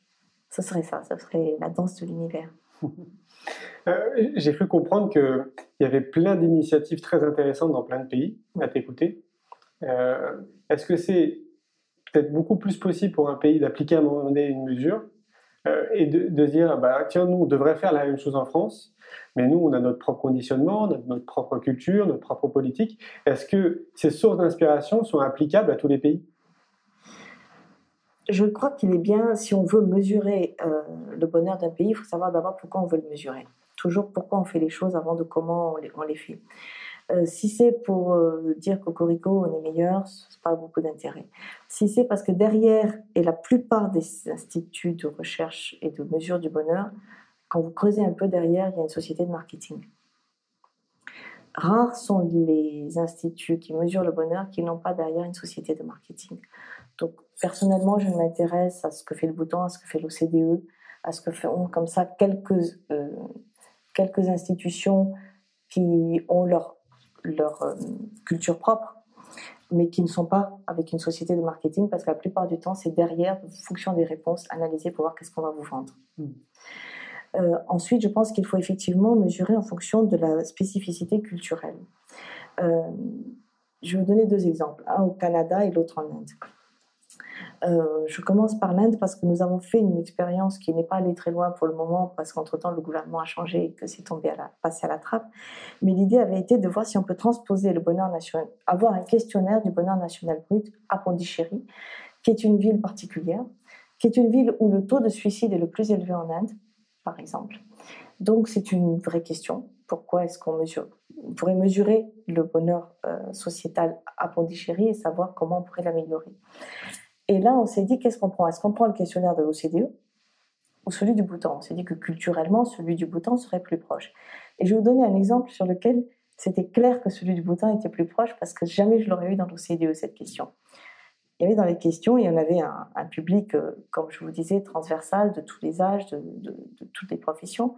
ce serait ça, ce serait la danse de l'univers.
Euh, j'ai cru comprendre qu'il y avait plein d'initiatives très intéressantes dans plein de pays, à t'écouter. Euh, est-ce que c'est peut-être beaucoup plus possible pour un pays d'appliquer à un moment donné une mesure euh, et de, de, dire, bah, tiens, nous, on devrait faire la même chose en France, mais nous, on a notre propre conditionnement, notre propre culture, notre propre politique. Est-ce que ces sources d'inspiration sont applicables à tous les pays?
Je crois qu'il est bien, si on veut mesurer euh, le bonheur d'un pays, il faut savoir d'abord pourquoi on veut le mesurer. Toujours pourquoi on fait les choses avant de comment on les, fait. Euh, si c'est pour euh, dire qu'au on est meilleur, ce n'est pas beaucoup d'intérêt. Si c'est parce que derrière, et la plupart des instituts de recherche et de mesure du bonheur, quand vous creusez un peu derrière, il y a une société de marketing. Rares sont les instituts qui mesurent le bonheur qui n'ont pas derrière une société de marketing. Donc, personnellement, je m'intéresse à ce que fait le bouton, à ce que fait l'OCDE, à ce que font comme ça quelques, euh, quelques institutions qui ont leur, leur euh, culture propre, mais qui ne sont pas avec une société de marketing parce que la plupart du temps, c'est derrière, en fonction des réponses, analyser pour voir qu'est-ce qu'on va vous vendre. Hmm. Euh, ensuite, je pense qu'il faut effectivement mesurer en fonction de la spécificité culturelle. Euh, je vais vous donner deux exemples, un au Canada et l'autre en Inde. Euh, je commence par l'Inde parce que nous avons fait une expérience qui n'est pas allée très loin pour le moment parce qu'entre-temps le gouvernement a changé et que c'est tombé à la, passé à la trappe. Mais l'idée avait été de voir si on peut transposer le bonheur national, avoir un questionnaire du bonheur national brut à Pondichéry, qui est une ville particulière, qui est une ville où le taux de suicide est le plus élevé en Inde, par exemple. Donc c'est une vraie question. Pourquoi est-ce qu'on pourrait mesurer le bonheur euh, sociétal à Pondichéry et savoir comment on pourrait l'améliorer? Et là, on s'est dit, qu'est-ce qu'on prend? Est-ce qu'on prend le questionnaire de l'OCDE ou celui du Bhoutan? On s'est dit que culturellement, celui du Bhoutan serait plus proche. Et je vais vous donner un exemple sur lequel c'était clair que celui du Bhoutan était plus proche parce que jamais je l'aurais eu dans l'OCDE cette question. Il y avait dans les questions, il y en avait un, public, euh, comme je vous disais, transversal, de tous les âges, de, toutes les professions.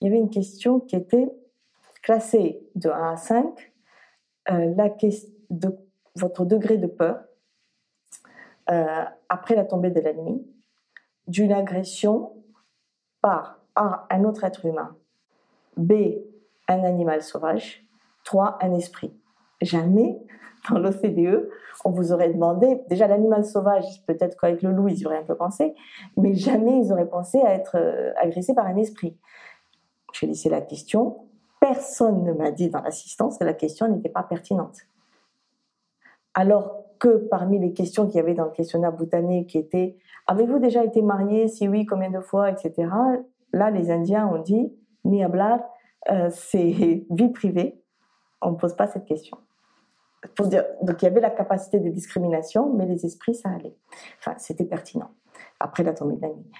Il y avait une question qui était classée de 1 à 5, euh, votre degré de peur euh, après la tombée de la nuit, d'une agression par A, un autre être humain, B, un animal sauvage, 3, un esprit. Jamais dans l'OCDE, on vous aurait demandé, déjà l'animal sauvage, peut-être qu'avec le loup, ils auraient un peu pensé, mais jamais ils auraient pensé à être euh, agressés par un esprit. J'ai laissé la question. Personne ne m'a dit dans l'assistance que la question n'était pas pertinente. Alors que parmi les questions qu'il y avait dans le questionnaire boutanais, qui étaient Avez-vous déjà été marié? Si oui, combien de fois? Etc. Là, les Indiens ont dit Ni hablar, euh, c'est (laughs) vie privée. On ne pose pas cette question. Donc il y avait la capacité de discrimination, mais les esprits, ça allait. Enfin, c'était pertinent. Après la tombée de la nuit.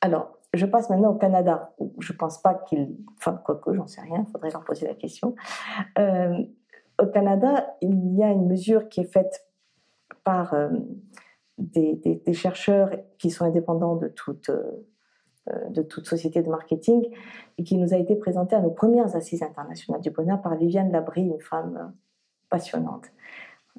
Alors, je passe maintenant au Canada. Je ne pense pas qu'il. Enfin, quoique, j'en sais rien, il faudrait leur poser la question. Euh, au Canada, il y a une mesure qui est faite par euh, des, chercheurs qui sont indépendants de toute, euh, de toute société de marketing et qui nous a été présentée à nos premières assises internationales du bonheur par Viviane Labrie, une femme euh, passionnante.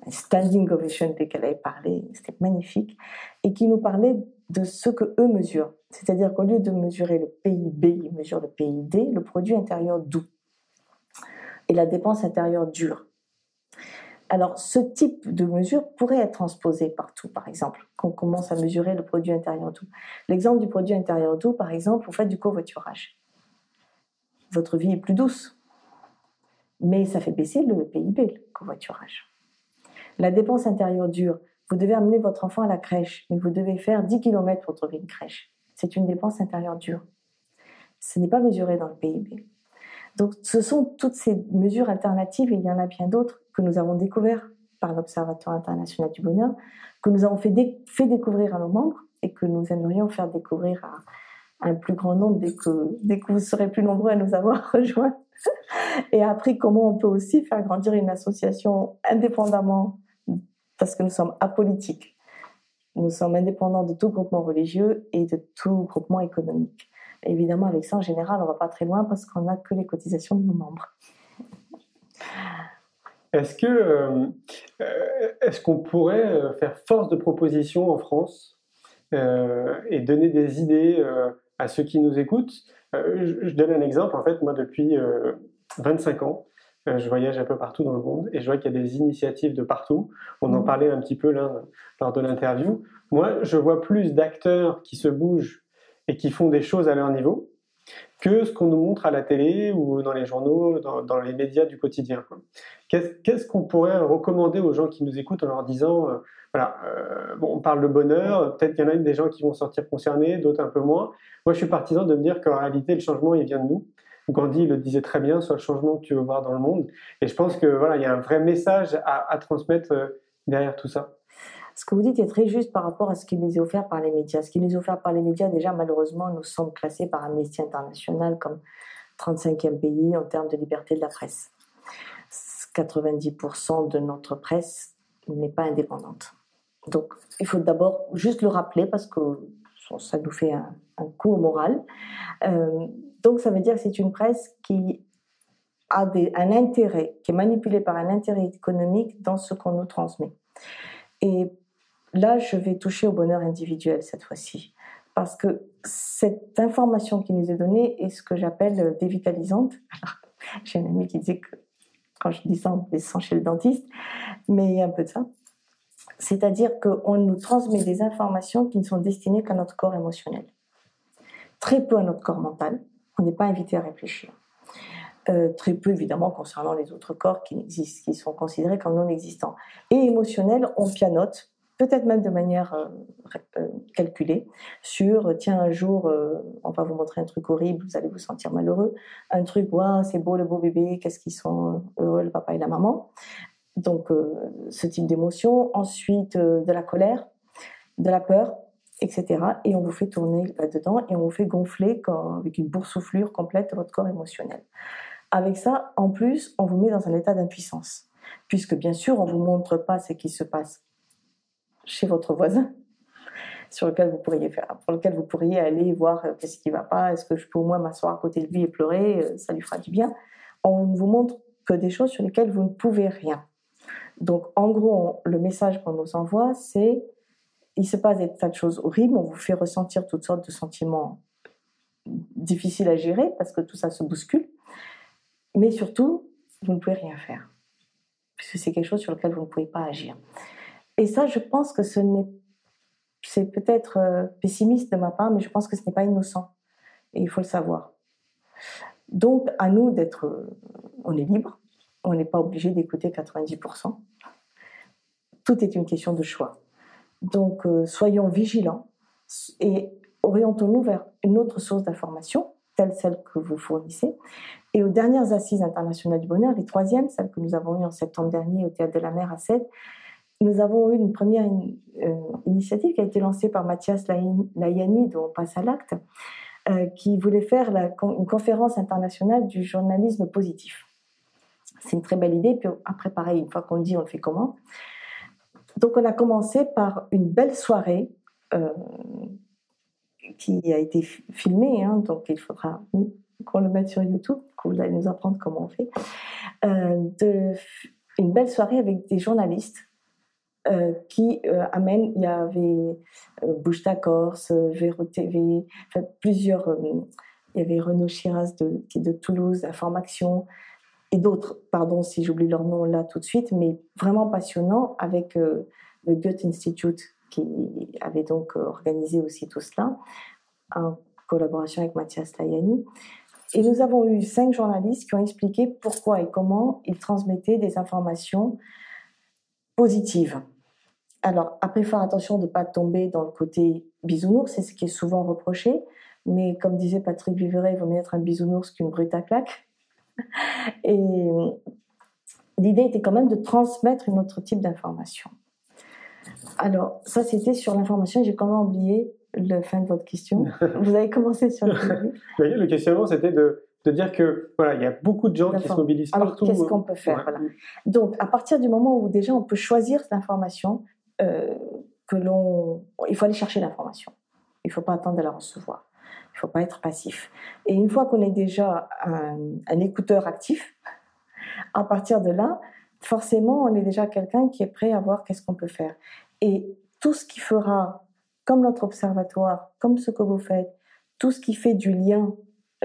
standing ovation dès qu'elle avait parlé, c'était magnifique, et qui nous parlait de ce que eux mesurent. C'est-à-dire qu'au lieu de mesurer le PIB, ils mesurent le PID, le produit intérieur doux, et la dépense intérieure dure. Alors, ce type de mesure pourrait être transposé partout, par exemple, quand on commence à mesurer le produit intérieur doux. L'exemple du produit intérieur doux, par exemple, vous faites du covoiturage. Votre vie est plus douce, mais ça fait baisser le PIB, le covoiturage. La dépense intérieure dure, vous devez amener votre enfant à la crèche, mais vous devez faire 10 km pour trouver une crèche. C'est une dépense intérieure dure. Ce n'est pas mesuré dans le PIB. Donc, ce sont toutes ces mesures alternatives, et il y en a bien d'autres, que nous avons découvertes par l'Observatoire international du bonheur, que nous avons fait, découvrir à nos membres et que nous aimerions faire découvrir à, un plus grand nombre dès que, dès que vous serez plus nombreux à nous avoir (laughs) rejoints. et après, comment on peut aussi faire grandir une association indépendamment, parce que nous sommes apolitiques. Nous sommes indépendants de tout groupement religieux et de tout groupement économique. Évidemment, avec ça, en général, on ne va pas très loin parce qu'on n'a que les cotisations de nos membres.
Est-ce que euh, est-ce qu'on pourrait euh, faire force de proposition en France euh, et donner des idées à ceux qui nous écoutent? Je, donne un exemple. En fait, moi, depuis 25 ans, je voyage un peu partout dans le monde et je vois qu'il y a des initiatives de partout. On en mmh. parlait un petit peu là lors de l'interview. Moi, je vois plus d'acteurs qui se bougent et qui font des choses à leur niveau que ce qu'on nous montre à la télé ou dans les journaux, dans, les médias du quotidien. Qu'est-ce qu'on pourrait recommander aux gens qui nous écoutent en leur disant, euh, voilà, euh, on parle de bonheur, peut-être qu'il y en a des gens qui vont sortir concernés, d'autres un peu moins. Moi, je suis partisan de me dire qu'en réalité, le changement, il vient de nous. Gandhi le disait très bien, soit le changement que tu veux voir dans le monde. Et je pense que voilà, il y a un vrai message à transmettre euh, derrière tout ça
ce que vous dites est très juste par rapport à ce qui nous est offert par les médias. Ce qui nous est offert par les médias, déjà, malheureusement, nous sommes classés par Amnesty International comme 35e pays en termes de liberté de la presse. 90% de notre presse n'est pas indépendante. Donc, il faut d'abord juste le rappeler parce que ça nous fait un, coup au moral. Euh, donc, ça veut dire que c'est une presse qui a un intérêt, qui est manipulée par un intérêt économique dans ce qu'on nous transmet. Et Là, je vais toucher au bonheur individuel cette fois-ci. Parce que cette information qui nous est donnée est ce que j'appelle euh, dévitalisante. (laughs) J'ai une amie qui dit que quand je dis ça, on descend chez le dentiste, mais il y a un peu de ça. C'est-à-dire qu'on nous transmet des informations qui ne sont destinées qu'à notre corps émotionnel. Très peu à notre corps mental. On n'est pas invité à réfléchir. Euh, très peu évidemment concernant les autres corps qui, qui sont considérés comme non existants. Et émotionnel, on pianote peut-être même de manière euh, euh, calculée, sur euh, tiens, un jour, on va vous montrer un truc horrible, vous allez vous sentir malheureux, un truc, waouh, c'est beau le beau bébé, qu'est-ce qu'ils sont heureux, le papa et la maman. Donc, ce type d'émotion. Ensuite, de la colère, de la peur, etc. Et on vous fait tourner là-dedans et on vous fait gonfler avec une boursouflure complète de votre corps émotionnel. Avec ça, en plus, on vous met dans un état d'impuissance, puisque bien sûr, on vous montre pas ce qui se passe chez votre voisin, sur lequel vous pourriez faire, pour lequel vous pourriez aller voir euh, qu'est-ce qui va pas, est-ce que je peux au moins m'asseoir à côté de lui et pleurer, euh, ça lui fera du bien. On ne vous montre que des choses sur lesquelles vous ne pouvez rien. Donc, en gros, le message qu'on nous envoie, c'est il se passe des tas de choses horribles, on vous fait ressentir toutes sortes de sentiments difficiles à gérer parce que tout ça se bouscule, mais surtout, vous ne pouvez rien faire, puisque c'est quelque chose sur lequel vous ne pouvez pas agir. Et ça, je pense que ce n'est, c'est peut-être euh, pessimiste de ma part, mais je pense que ce n'est pas innocent, et il faut le savoir. Donc, à nous d'être, euh, on est libre, on n'est pas obligé d'écouter 90%. Tout est une question de choix. Donc, euh, soyons vigilants et orientons-nous vers une autre source d'information, telle celle que vous fournissez. Et aux dernières assises internationales du bonheur, les troisièmes, celles que nous avons eues en septembre dernier au Théâtre de la Mer à Sète, nous avons eu une première euh, initiative qui a été lancée par Mathias Layani, dont on passe à l'acte, euh, qui voulait faire une conférence internationale du journalisme positif. C'est une très belle idée. Puis après, pareil, une fois qu'on le dit, on le fait comment? Donc on a commencé par une belle soirée euh, qui a été filmée, hein, donc il faudra qu'on le mette sur YouTube, que vous nous apprendre comment on fait. Une belle soirée avec des journalistes euh, qui amènent, il y avait Bouche Corse, Véro TV, plusieurs, il y avait Renaud Chiras de, de Toulouse, Information, et d'autres, pardon si j'oublie leur nom là tout de suite, mais vraiment passionnant avec euh, le Goethe Institute qui avait donc euh, organisé aussi tout cela en collaboration avec Mathias Layani. Et nous avons eu cinq journalistes qui ont expliqué pourquoi et comment ils transmettaient des informations positives. Alors, après, faire attention de ne pas tomber dans le côté bisounours, c'est ce qui est souvent reproché. Mais comme disait Patrick Viveret, il vaut mieux être un bisounours qu'une brute à claque. (laughs) Et l'idée était quand même de transmettre une autre type d'information. Alors, ça, c'était sur l'information. J'ai quand même oublié la fin de votre question. (laughs) Vous avez commencé sur le (laughs)
Le questionnement, c'était de, de, dire que voilà, il y a beaucoup de gens qui se mobilisent
Alors,
partout.
Qu'est-ce qu'on peut faire voilà. Donc, à partir du moment où déjà on peut choisir l'information, euh, que l'on, il faut aller chercher l'information. Il ne faut pas attendre de la recevoir. Il ne faut pas être passif. Et une fois qu'on est déjà un, écouteur actif, à partir de là, forcément, on est déjà quelqu'un qui est prêt à voir qu'est-ce qu'on peut faire. Et tout ce qui fera, comme notre observatoire, comme ce que vous faites, tout ce qui fait du lien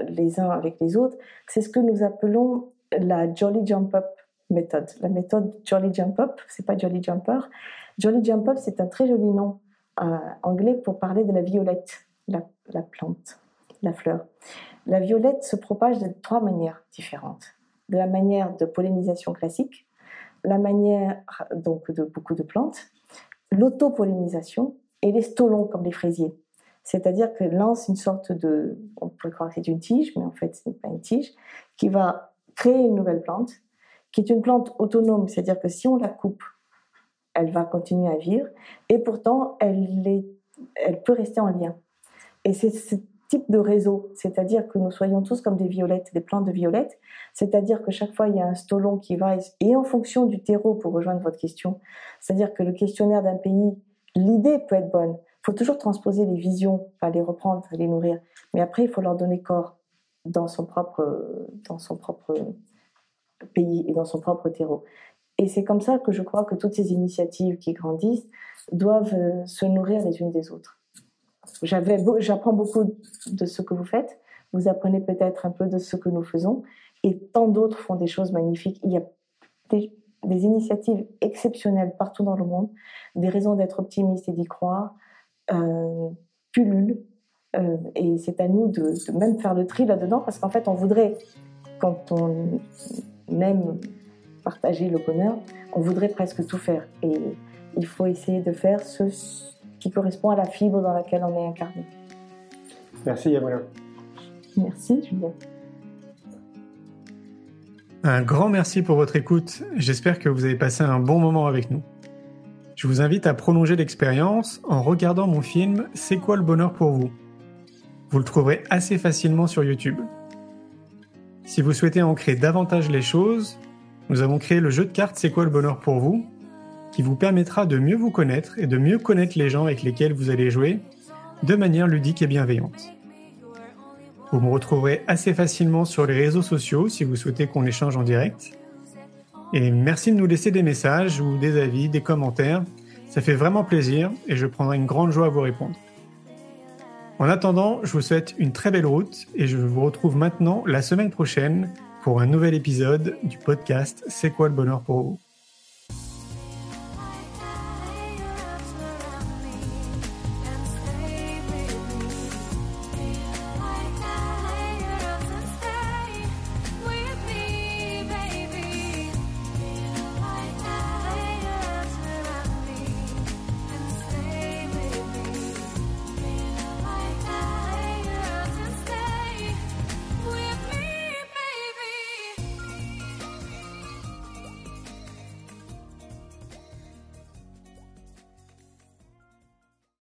les uns avec les autres, c'est ce que nous appelons la Jolly Jump Up méthode. La méthode Jolly Jump Up, c'est pas Jolly Jumper. Jolly Jump Up, c'est un très joli nom euh, anglais pour parler de la violette, la plante la fleur. La violette se propage de trois manières différentes. De la manière de pollinisation classique, la manière donc de beaucoup de plantes, l'autopollinisation et les stolons comme les fraisiers. C'est-à-dire que lance une sorte de, on pourrait croire que c'est une tige, mais en fait ce n'est pas une tige, qui va créer une nouvelle plante, qui est une plante autonome, c'est-à-dire que si on la coupe, elle va continuer à vivre, et pourtant elle, est, elle peut rester en lien. Et c'est type de réseau, c'est-à-dire que nous soyons tous comme des violettes, des plantes de violettes, c'est-à-dire que chaque fois il y a un stolon qui va, et en fonction du terreau, pour rejoindre votre question, c'est-à-dire que le questionnaire d'un pays, l'idée peut être bonne, il faut toujours transposer les visions, enfin les reprendre, les nourrir, mais après il faut leur donner corps dans son propre, dans son propre pays et dans son propre terreau. Et c'est comme ça que je crois que toutes ces initiatives qui grandissent doivent euh, se nourrir les unes des autres j'apprends beaucoup de ce que vous faites. Vous apprenez peut-être un peu de ce que nous faisons. Et tant d'autres font des choses magnifiques. Il y a des, initiatives exceptionnelles partout dans le monde, des raisons d'être optimiste et d'y croire, euh, pullulent. Euh, et c'est à nous de, de, même faire le tri là-dedans, parce qu'en fait, on voudrait, quand on aime partager le bonheur, on voudrait presque tout faire. Et il faut essayer de faire ce qui correspond à la fibre dans laquelle on est incarné.
Merci Yamuna.
Merci Julien.
Un grand merci pour votre écoute. J'espère que vous avez passé un bon moment avec nous. Je vous invite à prolonger l'expérience en regardant mon film C'est quoi le bonheur pour vous? Vous le trouverez assez facilement sur YouTube. Si vous souhaitez ancrer davantage les choses, nous avons créé le jeu de cartes C'est quoi le bonheur pour vous qui vous permettra de mieux vous connaître et de mieux connaître les gens avec lesquels vous allez jouer de manière ludique et bienveillante. Vous me retrouverez assez facilement sur les réseaux sociaux si vous souhaitez qu'on échange en direct. Et merci de nous laisser des messages ou des avis, des commentaires. Ça fait vraiment plaisir et je prendrai une grande joie à vous répondre. En attendant, je vous souhaite une très belle route et je vous retrouve maintenant la semaine prochaine pour un nouvel épisode du podcast C'est quoi le bonheur pour vous?